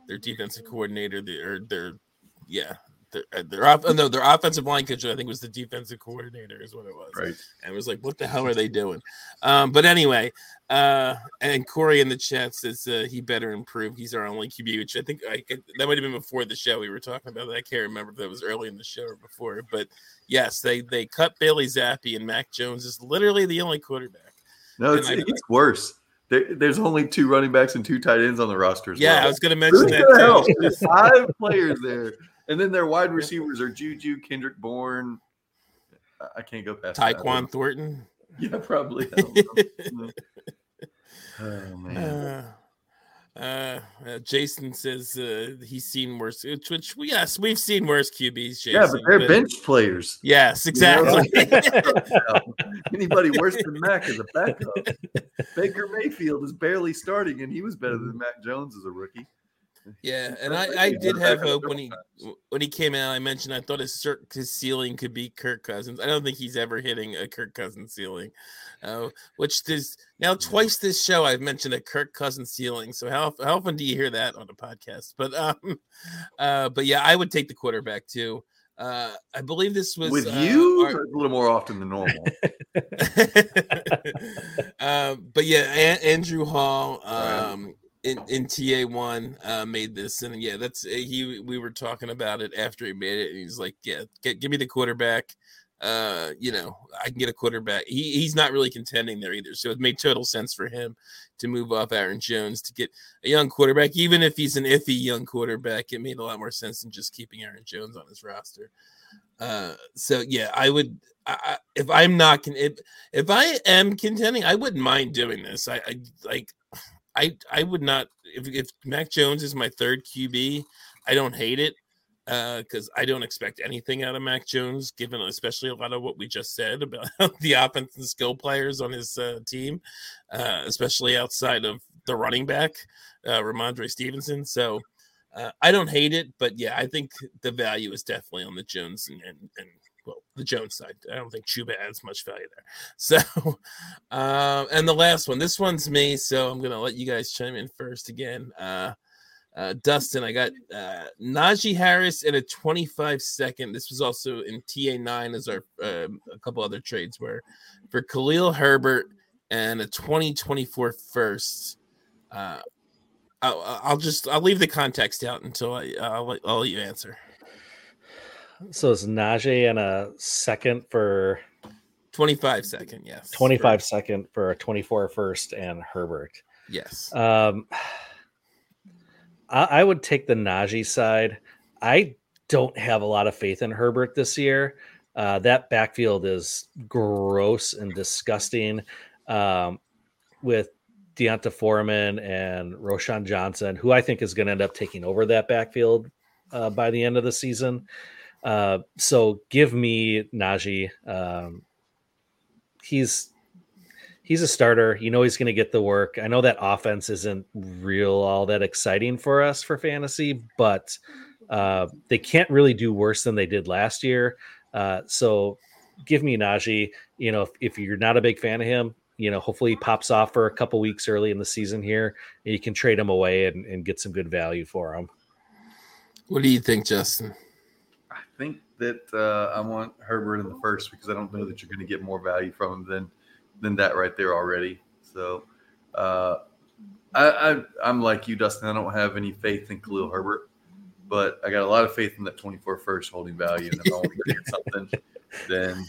their defensive coordinator the or their yeah their uh, their off, oh, no their offensive line coach I think was the defensive coordinator is what it was Right. and it was like what the hell are they doing um but anyway uh and Corey in the chat says uh, he better improve he's our only QB which I think I that might have been before the show we were talking about that I can't remember if that was early in the show or before but yes they they cut Bailey Zappe and Mac Jones is literally the only quarterback No, it's, And I- it worse. There's only two running backs and two tight ends on the roster. As yeah I was gonna mention Who's that gonna help? There's five players there, and then their wide receivers are Juju, Kendrick Bourne. I- I can't go past that. Tyquan Thornton Yeah, probably. I don't know. oh man. Uh, uh, uh, Jason says uh, he's seen worse. Which, which yes, we've seen worse QBs. Jason, yeah, but they're bench players. Yes, You know? exactly. Anybody worse than Mac is a backup. Baker Mayfield is barely starting, and he was better than Mac Jones as a rookie. Yeah, and I, I did have backup hope when he when he came out. I mentioned I thought his his ceiling could be Kirk Cousins. I don't think he's ever hitting a Kirk Cousins ceiling. Uh, which does now twice this show I've mentioned a Kirk Cousins ceiling. So how how often do you hear that on the podcast? But um, uh, but yeah, I would take the quarterback too. Uh, I believe this was With uh, you, our- a little more often than normal. um, but yeah, a- Andrew Hall Right. um, in in TA one uh, made this, and yeah, that's uh, he. We were talking about it after he made it, and he's like, "Yeah, get, give me the quarterback." Uh, you know, I can get a quarterback. He he's not really contending there either, so it made total sense for him to move off Aaron Jones to get a young quarterback, even if he's an iffy young quarterback. It made a lot more sense than just keeping Aaron Jones on his roster. Uh, so yeah, I would. I- if I'm not if if I am contending, I wouldn't mind doing this. I, I like. I I would not if if Mac Jones is my third QB, I don't hate it because I don't expect anything out of Mac Jones, given especially a lot of what we just said about the offense and skill players on his uh, team, uh, especially outside of the running back, uh, Rhamondre Stevenson. So uh, I don't hate it, but yeah, I think the value is definitely on the Jones and, and, and well, the Jones side. I don't think Chuba adds much value there. So, um, and the last one, this one's me, so I'm gonna let you guys chime in first again. Uh, uh, Dustin, I got uh, Najee Harris in a 25 second. This was also in TA9 as our uh, a couple other trades were for Khalil Herbert and a 2024 first. Uh, I'll, I'll just I'll leave the context out until I I'll, I'll let you answer. So it's Najee and a second for 25 second, yes. 25 second for a 24 first and Herbert. Yes. Um, I, I would take the Najee side. I don't have a lot of faith in Herbert this year. Uh, that backfield is gross and disgusting. Um, with D'Onta Foreman and Roschon Johnson, who I think is going to end up taking over that backfield uh, by the end of the season. Uh, so give me Najee. Um, he's he's a starter. You know he's going to get the work. I know that offense isn't real all that exciting for us for fantasy, but uh, they can't really do worse than they did last year. Uh, so give me Najee. You know, if, if you're not a big fan of him, you know, hopefully he pops off for a couple weeks early in the season here, and you can trade him away and, and get some good value for him. What do you think, Justin? I think that uh, I want Herbert in the first because I don't know that you're going to get more value from him than than that right there already. So uh, I, I I'm like you, Dustin. I don't have any faith in Khalil Herbert, but I got a lot of faith in that 24 first holding value. And if I want to get something, then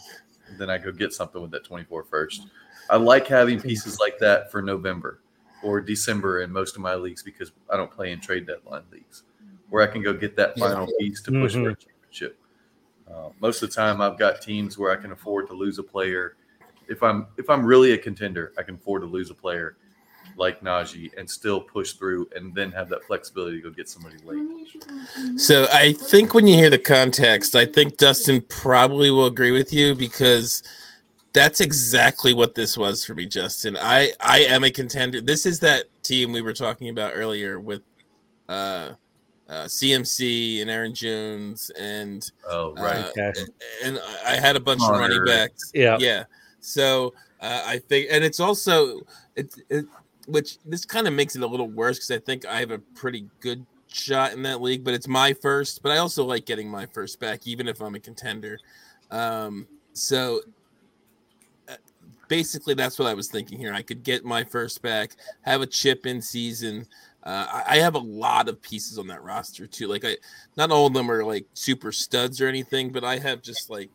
then I go get something with that 24 first. I like having pieces like that for November or December in most of my leagues because I don't play in trade deadline leagues where I can go get that final piece to push for a championship. Uh, most of the time, I've got teams where I can afford to lose a player. If I'm if I'm really a contender, I can afford to lose a player like Najee and still push through, and then have that flexibility to go get somebody late. So I think when you hear the context, I think Dustin probably will agree with you because That's exactly what this was for me, Justin. I I am a contender. This is that team we were talking about earlier with uh, uh CMC and Aaron Jones and Oh, right. uh, Okay. and I had a bunch of running Conner. backs. Yeah. yeah. So uh, I think, and it's also it, it which this kind of makes it a little worse because I think I have a pretty good shot in that league, but it's my first. But I also like getting my first back, even if I'm a contender. Um, so uh, basically, that's what I was thinking here. I could get my first back, have a chip in season. Uh, I, I have a lot of pieces on that roster too. Like I, not all of them are like super studs or anything, but I have just like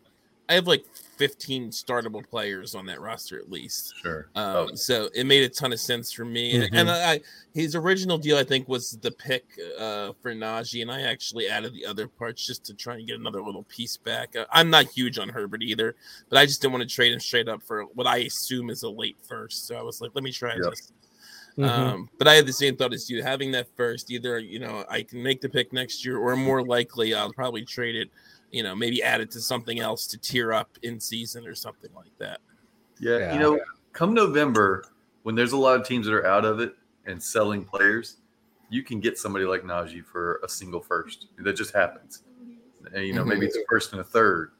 I have like 15 startable players on that roster at least. Sure. Um, Oh. So it made a ton of sense for me. And- And I, his original deal, I think, was the pick uh, for Najee, and I actually added the other parts just to try and get another little piece back. Uh, I'm not huge on Herbert either, but I just didn't want to trade him straight up for what I assume is a late first. So I was like, let me try Yep. this. Mhm. Um, but I had the same thought as you. Having that first, either you know, I can make the pick next year, or more likely, I'll probably trade it. You know, maybe add it to something else to tear up in season or something like that. Yeah, Yeah. you know, come November, when there's a lot of teams that are out of it and selling players, you can get somebody like Najee for a single first. That just happens. And, you know, maybe it's a first and a third,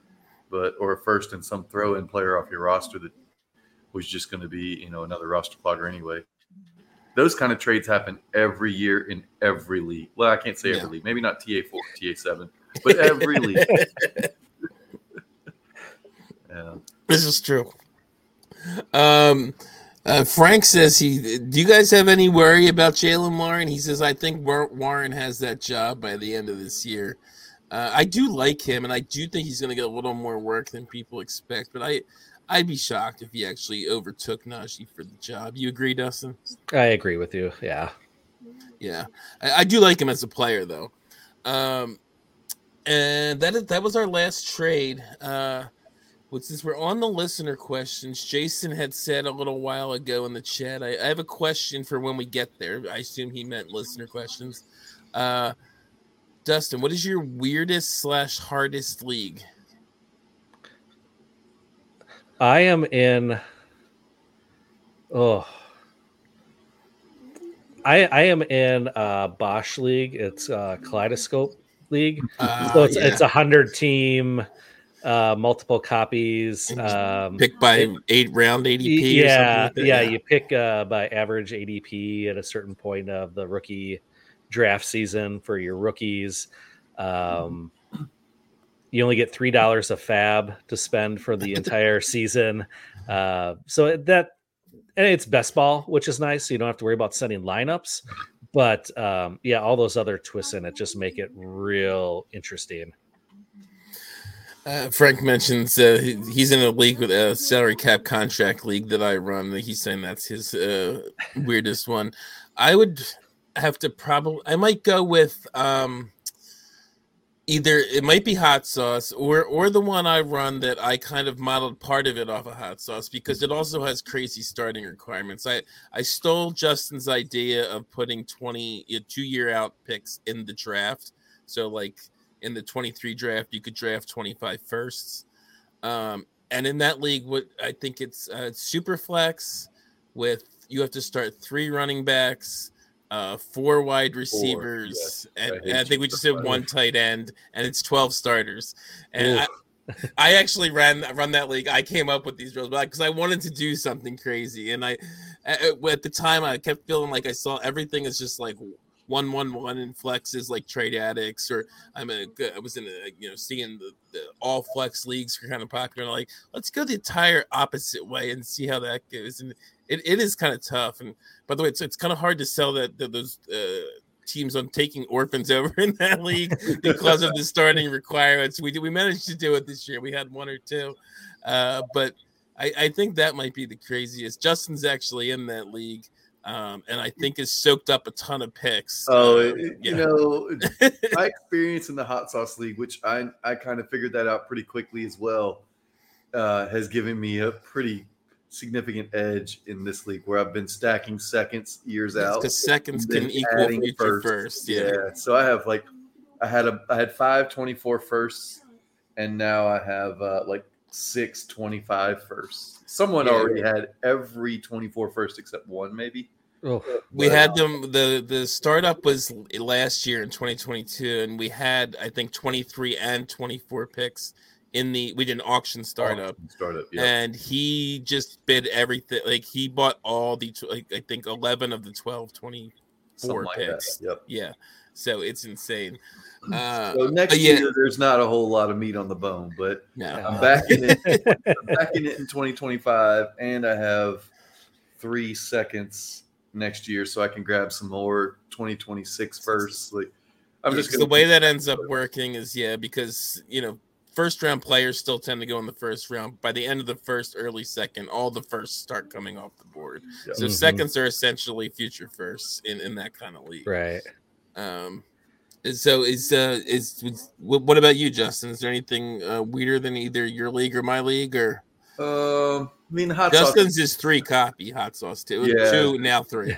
but or a first and some throw-in player off your roster that was just going to be, you know, another roster clogger anyway. Those kind of trades happen every year in every league. Well, I can't say every Yeah. league, maybe not TA four, TA seven, but every league. Yeah. This is true. Um, uh, Frank says he. Do you guys have any worry about Jaylen Warren? He says I think Warren has that job by the end of this year. Uh, I do like him, and I do think he's going to get a little more work than people expect. But I, I'd be shocked if he actually overtook Najee for the job. You agree, Dustin? I agree with you. Yeah. Yeah, I, I do like him as a player, though. Um, and that is, that was our last trade. Uh, but since we're on the listener questions, Jason had said a little while ago in the chat, I, I have a question for when we get there. I assume he meant listener questions. Uh, Dustin, what is your weirdest slash hardest league? I am in. Oh. I I am in uh Bosch League. It's uh Kaleidoscope League. Uh, so it's yeah. it's a hundred team, uh multiple copies. Um picked by eight round ADP. yeah, like that? yeah, you pick uh by average ADP at a certain point of the rookie draft season for your rookies. Um you only get three dollars a fab to spend for the entire season. Uh, so that and it's best ball, which is nice. So you don't have to worry about setting lineups. But um, yeah, all those other twists in it just make it real interesting. Uh, Frank mentions uh, he- he's in a league with a salary cap contract league that I run. He's saying that's his uh, weirdest one. I would have to probably. I might go with um, either it might be hot sauce or or the one I run that I kind of modeled part of it off of hot sauce because it also has crazy starting requirements. I I stole Justin's idea of putting twenty uh, two year out picks in the draft. So like in the 23 draft you could draft 25 firsts um and in that league what i think it's uh super flex with you have to start three running backs uh four wide receivers yes. and, I and i think we just did one tight end and it's 12 starters and I, I actually ran run that league. I came up with these drills because I wanted to do something crazy, and I at, at the time I kept feeling like I saw everything is just like one one one and flexes like trade addicts, or I'm a I was in a you know seeing the, the all flex leagues are kind of popular. like let's go the entire opposite way and see how that goes, and it, it is kind of tough. And by the way, it's it's kind of hard to sell that, that those. Uh, teams on taking orphans over in that league because of the starting requirements. We did, we managed to do it this year. We had one or two, uh, but I, I think that might be the craziest. Justin's actually in that league, um, and I think has soaked up a ton of picks. Oh, it- it- you know, my experience in the hot sauce league, which I I kind of figured that out pretty quickly as well, uh, has given me a pretty significant edge in this league where I've been stacking seconds years out. because seconds can equal adding future firsts. first. Yeah. So I have like I had a I had five 24 firsts and now I have uh, like six 25 firsts. Someone Yeah. already had every 24 first except one, maybe. Oh, We But, had them. the The startup was last year in 2022, and we had I think 23 and 24 picks in the. We did an auction startup, Startup, yeah. and he just bid everything. Like he bought all the. Like, I think 11 of the 12, 24 Something like picks. Yep. Yeah, so it's insane. Uh, So next yeah. year, there's not a whole lot of meat on the bone, but no. I'm backing it. I'm backing it in 2025, and I have three seconds next year, so I can grab some more 2026 first. Like, I'm just the way that ends up working is yeah, because you know, first round players still tend to go in the first round. By the end of the first, early second, all the firsts start coming off the board. Yeah. So Mhm. seconds are essentially future firsts in, in that kind of league. right. Um, is- so is uh is was- what what about you, Justin? Is there anything uh, weirder than either your league or my league or Um, I mean, hot sauce. Justin's is three copy hot sauce too, Yeah. two now three.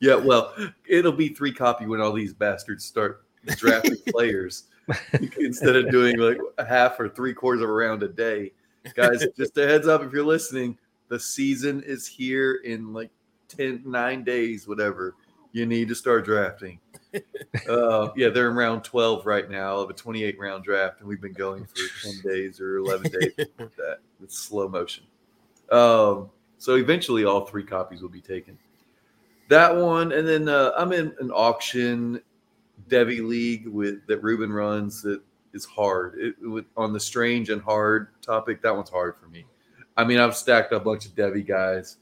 Yeah, well, it'll be three copy when all these bastards start drafting players instead of doing like a half or three quarters of a round a day. Guys, just a heads up if you're listening, the season is here in like 10, nine days, whatever. You need to start drafting. Uh, yeah, they're in round 12 right now of a 28 round draft, and we've been going for 10 days or 11 days with that. It's slow motion. Um, so eventually, all three copies will be taken. That one, and then uh, I'm in an auction Devy league with that Ruben runs that is hard. It, it on the strange and hard topic, that one's hard for me. I mean, I've stacked a bunch of Devy guys,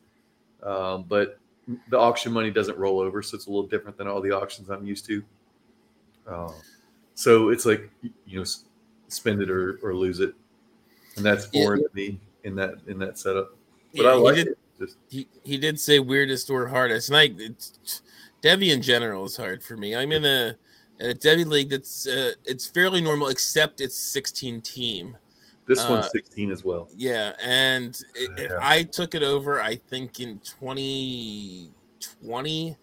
um, but the auction money doesn't roll over, so it's a little different than all the auctions I'm used to. Um, so it's like you know, spend it or, or lose it, and that's Yeah. to me in that in that setup. But Yeah, I like did- it. Just he, he did say weirdest or hardest, and I Devy in general is hard for me. I'm in a, a Devy league that's uh, it's fairly normal, except it's 16 team. this Uh, one's 16 as well. Yeah, and it- Yeah. I took it over. I think in 2020,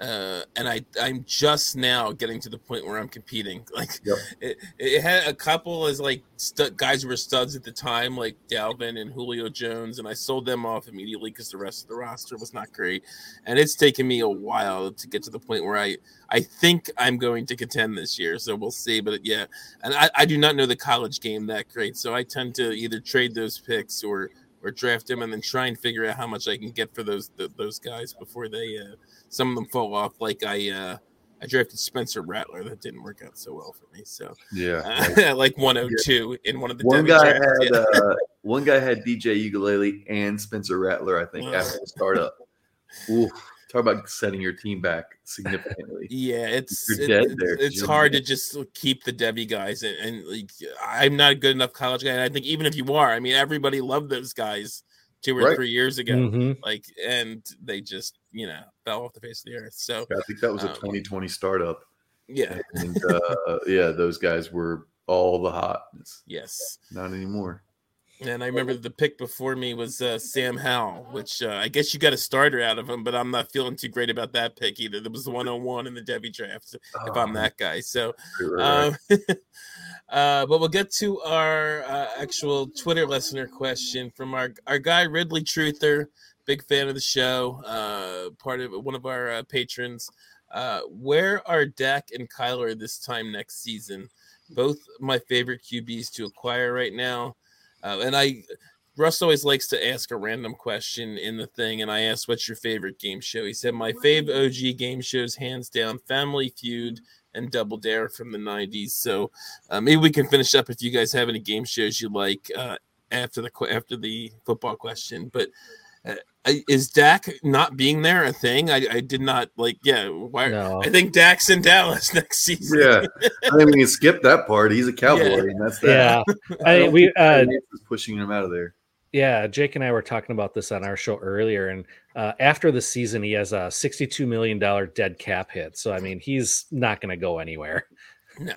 uh, and I I'm just now getting to the point where I'm competing. Like Yep. it, it had a couple as like stud, guys who were studs at the time, like Dalvin and Julio Jones, and I sold them off immediately because the rest of the roster was not great. And it's taken me a while to get to the point where I I think I'm going to contend this year. So we'll see. But yeah, and I, I do not know the college game that great, so I tend to either trade those picks or or draft them and then try and figure out how much I can get for those th- those guys before they uh, some of them fall off. Like I uh, I drafted Spencer Rattler, that didn't work out so well for me. So Yeah. uh, like 102 in one of the one Devy guy drafts, had yeah. uh, one guy had DJ Uiagalelei and Spencer Rattler, I think, after the startup. Ooh, talk about setting your team back significantly. Yeah, it's it- dead it's- there. it's hard to just keep the Devy guys, and, and like I'm not a good enough college guy. And I think even if you are, I mean, everybody loved those guys two or Right. three years ago, Mhm. like, and they just you know fell off the face of the earth. So I think that was a Um, 2020 startup, yeah, and uh, yeah, those guys were all the hotness. yes. Not anymore. And I remember the pick before me was uh, Sam Howell, which uh, I guess you got a starter out of him, but I'm not feeling too great about that pick either. There was the 101 in the Devy draft, if I'm Oh, that guy. So. Um, uh, but we'll get to our uh, actual Twitter listener question from our our guy Ridley Truther, big fan of the show, uh, part of one of our uh, patrons. Uh, where are Dak and Kyler this time next season? Both my favorite QBs to acquire right now, uh, and I. Russ always likes to ask a random question in the thing, and I asked, "What's your favorite game show?" He said, "My fave OG game shows, hands down, Family Feud and Double Dare from the '90s." So uh, maybe we can finish up if you guys have any game shows you like uh, after the after the football question. But uh, is Dak not being there a thing? I, I did not like. Yeah, why? No. I think Dak's in Dallas next season. yeah, I mean, we can skip that part. He's a cowboy, Yeah. and that's that. Yeah. I, we uh, was pushing him out of there. Yeah, Jake and I were talking about this on our show earlier, and uh, after the season, he has a sixty-two million dollar dead cap hit. So I mean, he's not going to go anywhere. No.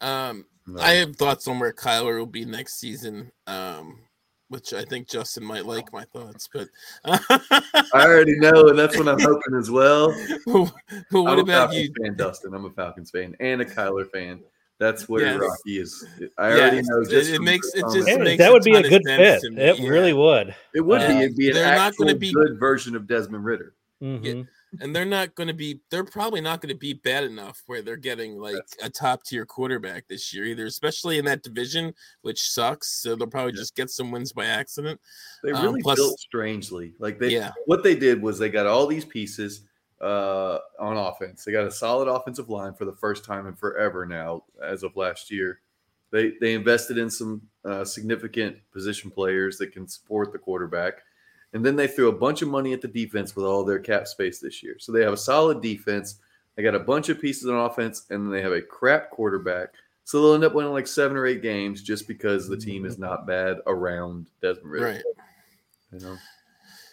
Um, No. I have thoughts on where Kyler will be next season. Um, which I think Justin might like my thoughts, but I already know, and that's what I'm hoping as well. but what I'm a about Falcons you? fan, Dustin? I'm a Falcons fan and a Kyler fan. That's where Yes. Rocky is. I Yeah, already know. it- Just it from makes- it just comments. Hey, makes that a would be a good fit. It yeah. really would. It would Uh, be. It'd be an they're not actual gonna be- good version of Desmond Ridder. Mhm. And they're not going to be they're probably not going to be bad enough where they're getting like a top tier quarterback this year either especially in that division which sucks so they'll probably Yeah. just get some wins by accident They Um, really plus- built strangely. Like they, yeah what they did was they got all these pieces uh, on offense. They got a solid offensive line for the first time in forever now, as of last year. They they invested in some uh, significant position players that can support the quarterback, and then they threw a bunch of money at the defense with all their cap space this year. So they have a solid defense. They got a bunch of pieces on offense, and then they have a crap quarterback. So they'll end up winning like seven or eight games just because the team is not bad around Desmond Ridder. right You know.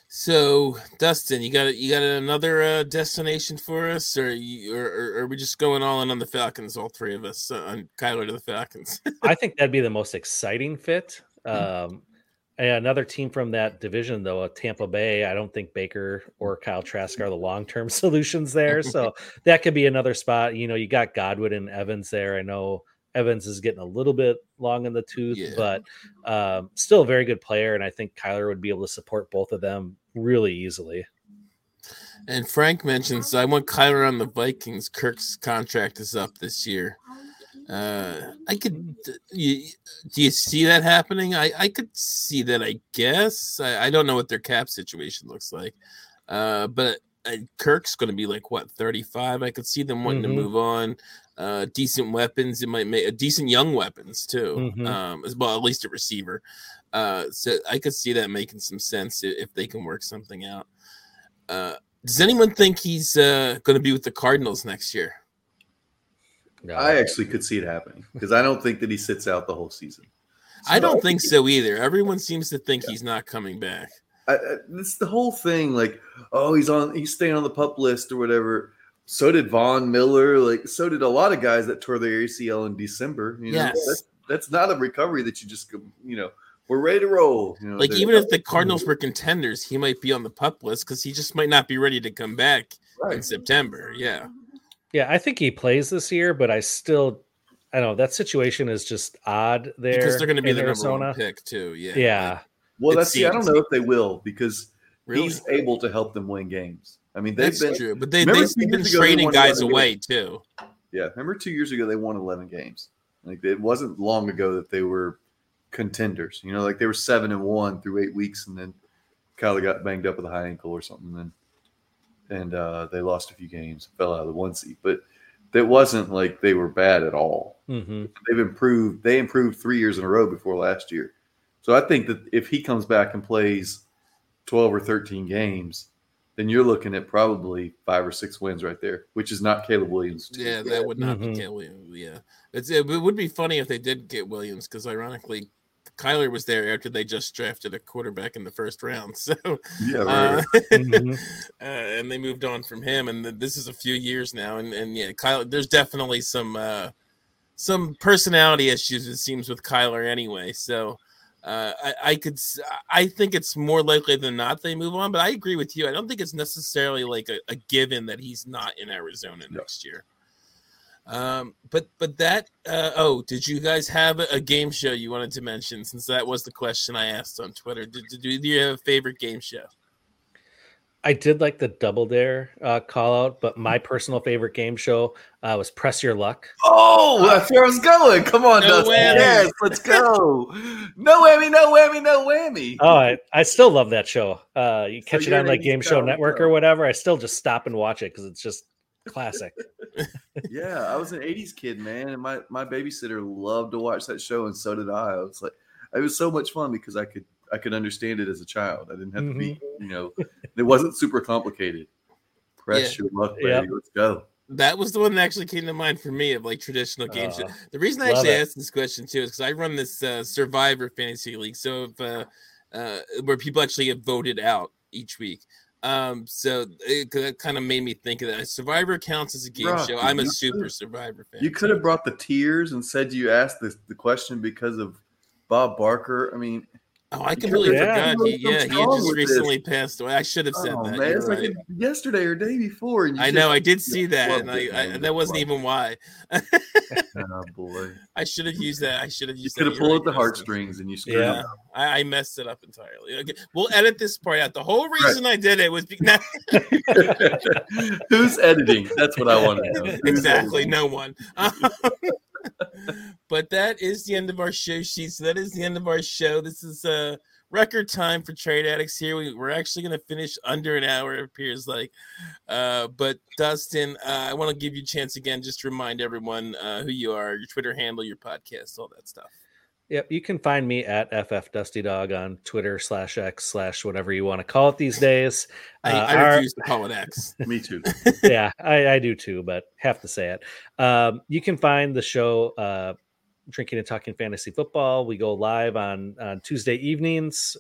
so dustin you got you got another uh, destination for us or you or, or are we just going all in on the falcons all three of us uh, on kyler to the falcons I think that'd be the most exciting fit. Mm-hmm. Um, and another team from that division, though, uh, Tampa Bay. I don't think Baker or Kyle Trask are the long term solutions there. So that could be another spot. You know, you got Godwin and Evans there. I know Evans is getting a little bit long in the tooth, Yeah. but um, still a very good player. And I think Kyler would be able to support both of them really easily. and frank mentions i want kyler on the vikings kirk's contract is up this year Uh, I could. You, do you see that happening? I I could see that. I guess I, I don't know what their cap situation looks like. Uh, but uh, Kirk's going to be like what thirty five. I could see them wanting Mhm. to move on. Uh, decent weapons. It might make a decent young weapons too. Mhm. Um, as well, at least a receiver. Uh, so I could see that making some sense if they can work something out. Uh, does anyone think he's uh, going to be with the Cardinals next year? No. I actually could see it happening because I don't think that he sits out the whole season. I don't think so either. Everyone seems to think he's not coming back. I, I, it's the whole thing. Like, oh, he's on, he's staying on the pup list or whatever. So did Von Miller. Like, so did a lot of guys that tore their ACL in December. You know, Yes. that's, that's not a recovery that you just, you know, we're ready to roll. You know, Like even if the Cardinals were contenders, he might be on the pup list because he just might not be ready to come back in. September. Yeah, Yeah, I think he plays this year, but I still, I don't know. That situation is just odd there because they're going to be in the number Arizona. one pick too. Yeah, Yeah, Well, it that's see, I don't know if they will because really. he's able to help them win games. I mean, they've That's been, true, but they Remember they've been years they trading guys 11 away too. Yeah, remember two years ago they won eleven games. Like it wasn't long ago that they were contenders. You know, like they were seven and one through eight weeks, and then Kyler got banged up with a high ankle or something, and and uh, they lost a few games, fell out of the one seat. But it wasn't like they were bad at all. hmm They've improved. They improved three years in a row before last year. So I think that if he comes back and plays twelve or thirteen games. Then you're looking at probably five or six wins right there, which is not Caleb Williams. Yeah, that would not Mhm. be Caleb Williams. Yeah, it's, it would be funny if they did get Williams because ironically, Kyler was there after they just drafted a quarterback in the first round. So Yeah, uh, right. Mhm. uh, and they moved on from him, and th- this is a few years now, and and yeah, Kyle, there's definitely some uh, some personality issues it seems with Kyler anyway. So uh, I, I could, s- I think it's more likely than not they move on, but I agree with you. I don't think it's necessarily like a, a given that he's not in Arizona No. next year. Um, but but that uh, oh, did you guys have a, a game show you wanted to mention? Since that was the question I asked on Twitter. Did, did, do you have a favorite game show? I did like the Double Dare uh, call out, but my personal favorite game show uh, was Press Your Luck. Oh, that's where I was going. Come on, No Dustin. whammy. Yes, let's go. No whammy, no whammy, no whammy. Oh, I, I still love that show. Uh, you catch it on like Game Show Network huh? or whatever. I still just stop and watch it because it's just classic. Yeah, I was an '80s kid, man, and my my babysitter loved to watch that show, and so did I. I was like, it was so much fun because I could I could understand it as a child. I didn't have to be, you know, it wasn't super complicated. Press your luck, baby. Yep. Let's go. That was the one that actually came to mind for me of like traditional game show. Uh, The reason I actually it. asked this question too is because I run this uh, Survivor fantasy league, so if, uh, uh, where people actually get voted out each week. Um, so it, kind of made me think of that. Survivor counts as a game Rocky, show. I'm a super Survivor fan. You could have brought the tears and said you asked the, the question because of Bob Barker. I mean, Oh, I completely Yeah. forgot. He, yeah, he had just with this? recently passed away. I should have said Oh that. man, it's right. like yesterday or day before. And you I just- know. I did see that, and I, I that wasn't even why. Oh boy, I should have used that. I should have you used. could that. have You're pulled right, at the heartstrings and you screwed Yeah. Yeah, up. I, I messed it up entirely. Okay, we'll edit this part out. The whole reason I did it was because Who's editing? That's what I want to know. Who's exactly editing? no one. Um, but that is the end of our show sheets. That is the end of our show. This is uh record time for trade addicts here. We, we're actually going to finish under an hour, it appears like. Uh, but Dustin, uh, I want to give you a chance again, just to remind everyone uh, who you are, your Twitter handle, your podcast, all that stuff. Yep, you can find me at ff dusty dog on Twitter slash x slash whatever you want to call it these days. I, Uh, I our- refuse to call it X. Me too. yeah, I, I do too, but have to say it. Um, you can find the show uh, Drinking and Talking Fantasy Football. We go live on, on Tuesday evenings,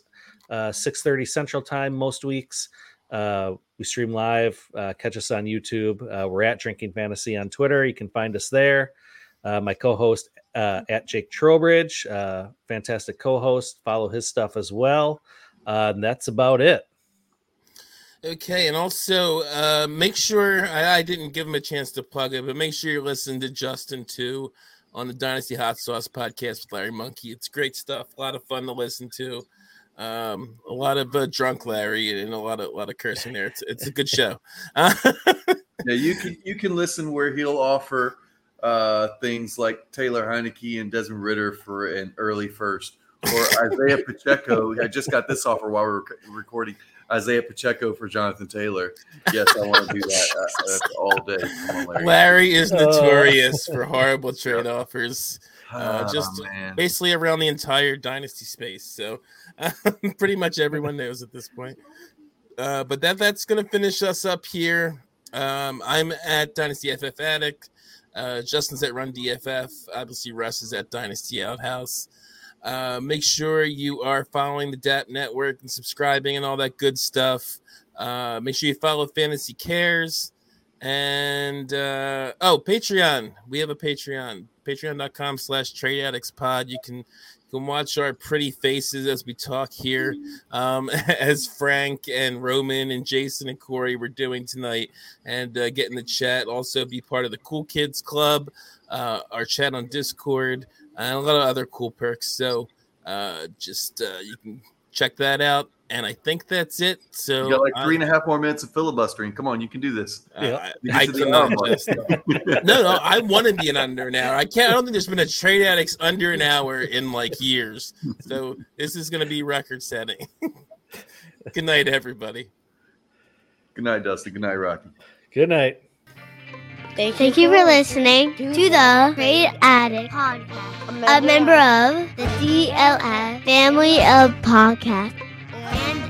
uh, 6.30 Central Time most weeks. Uh, we stream live. Uh, catch us on YouTube. Uh, we're at Drinking Fantasy on Twitter. You can find us there. Uh, my co-host uh, at Jake Trowbridge, uh, fantastic co-host. Follow his stuff as well. Uh, and that's about it. Okay, and also uh, make sure I, I didn't give him a chance to plug it, but make sure you listen to Justin too on the Dynasty Hot Sauce podcast with Larry Monkey. It's great stuff, a lot of fun to listen to. Um, a lot of uh, drunk Larry and a lot of a lot of cursing there. It's it's a good show. Yeah, you can you can listen where he'll offer uh, things like Taylor Heinicke and Desmond Ridder for an early first, or Isaiah Pacheco. I just got this offer while we were rec- recording. Isaiah Pacheco for Jonathan Taylor. Yes, I want to do that uh, that's all day. On, Larry. Larry is Oh. notorious for horrible trade offers. uh, Ah, just- man. basically around the entire dynasty space. So pretty much everyone knows at this point. Uh, but that that's gonna finish us up here. Um, I'm at Dynasty FF Addict. Uh, Justin's at Run DFF. Obviously, Russ is at Dynasty Outhouse. Uh, make sure you are following the DAP network and subscribing and all that good stuff. Uh, make sure you follow Fantasy Cares. And uh, oh, Patreon. We have a Patreon. Patreon.com slash trade addicts pod. You can can watch our pretty faces as we talk here. Um, as Frank and Roman and Jason and Corey were doing tonight and uh, get in the chat. Also be part of the Cool Kids Club, uh, our chat on Discord, and a lot of other cool perks. So uh, just uh, you can check that out. And I think that's it. So you got like I- three and a half more minutes of filibustering. Come on, you can do this. I, You I get to the cannot just no, no. I want to be an under an hour. I can't. I don't think there's been a trade addicts under an hour in like years. So this is going to be record setting. Good night, everybody. Good night, Dusty. Good night, Rocky. Good night. Thank you for listening to the Trade Addict Podcast, a member of the DLF family of podcasts, and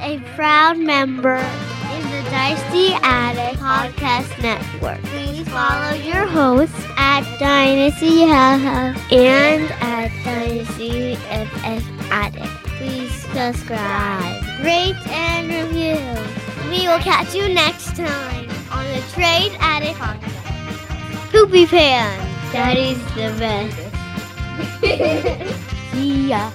a proud member in the Dynasty Addict Podcast Network. Please follow your hosts at Dynasty Haha and at Dynasty FF Addict. Please subscribe, rate, and review. We will catch you next time on the Trade Addict Podcast. Poopy Pan. That is the best. See ya.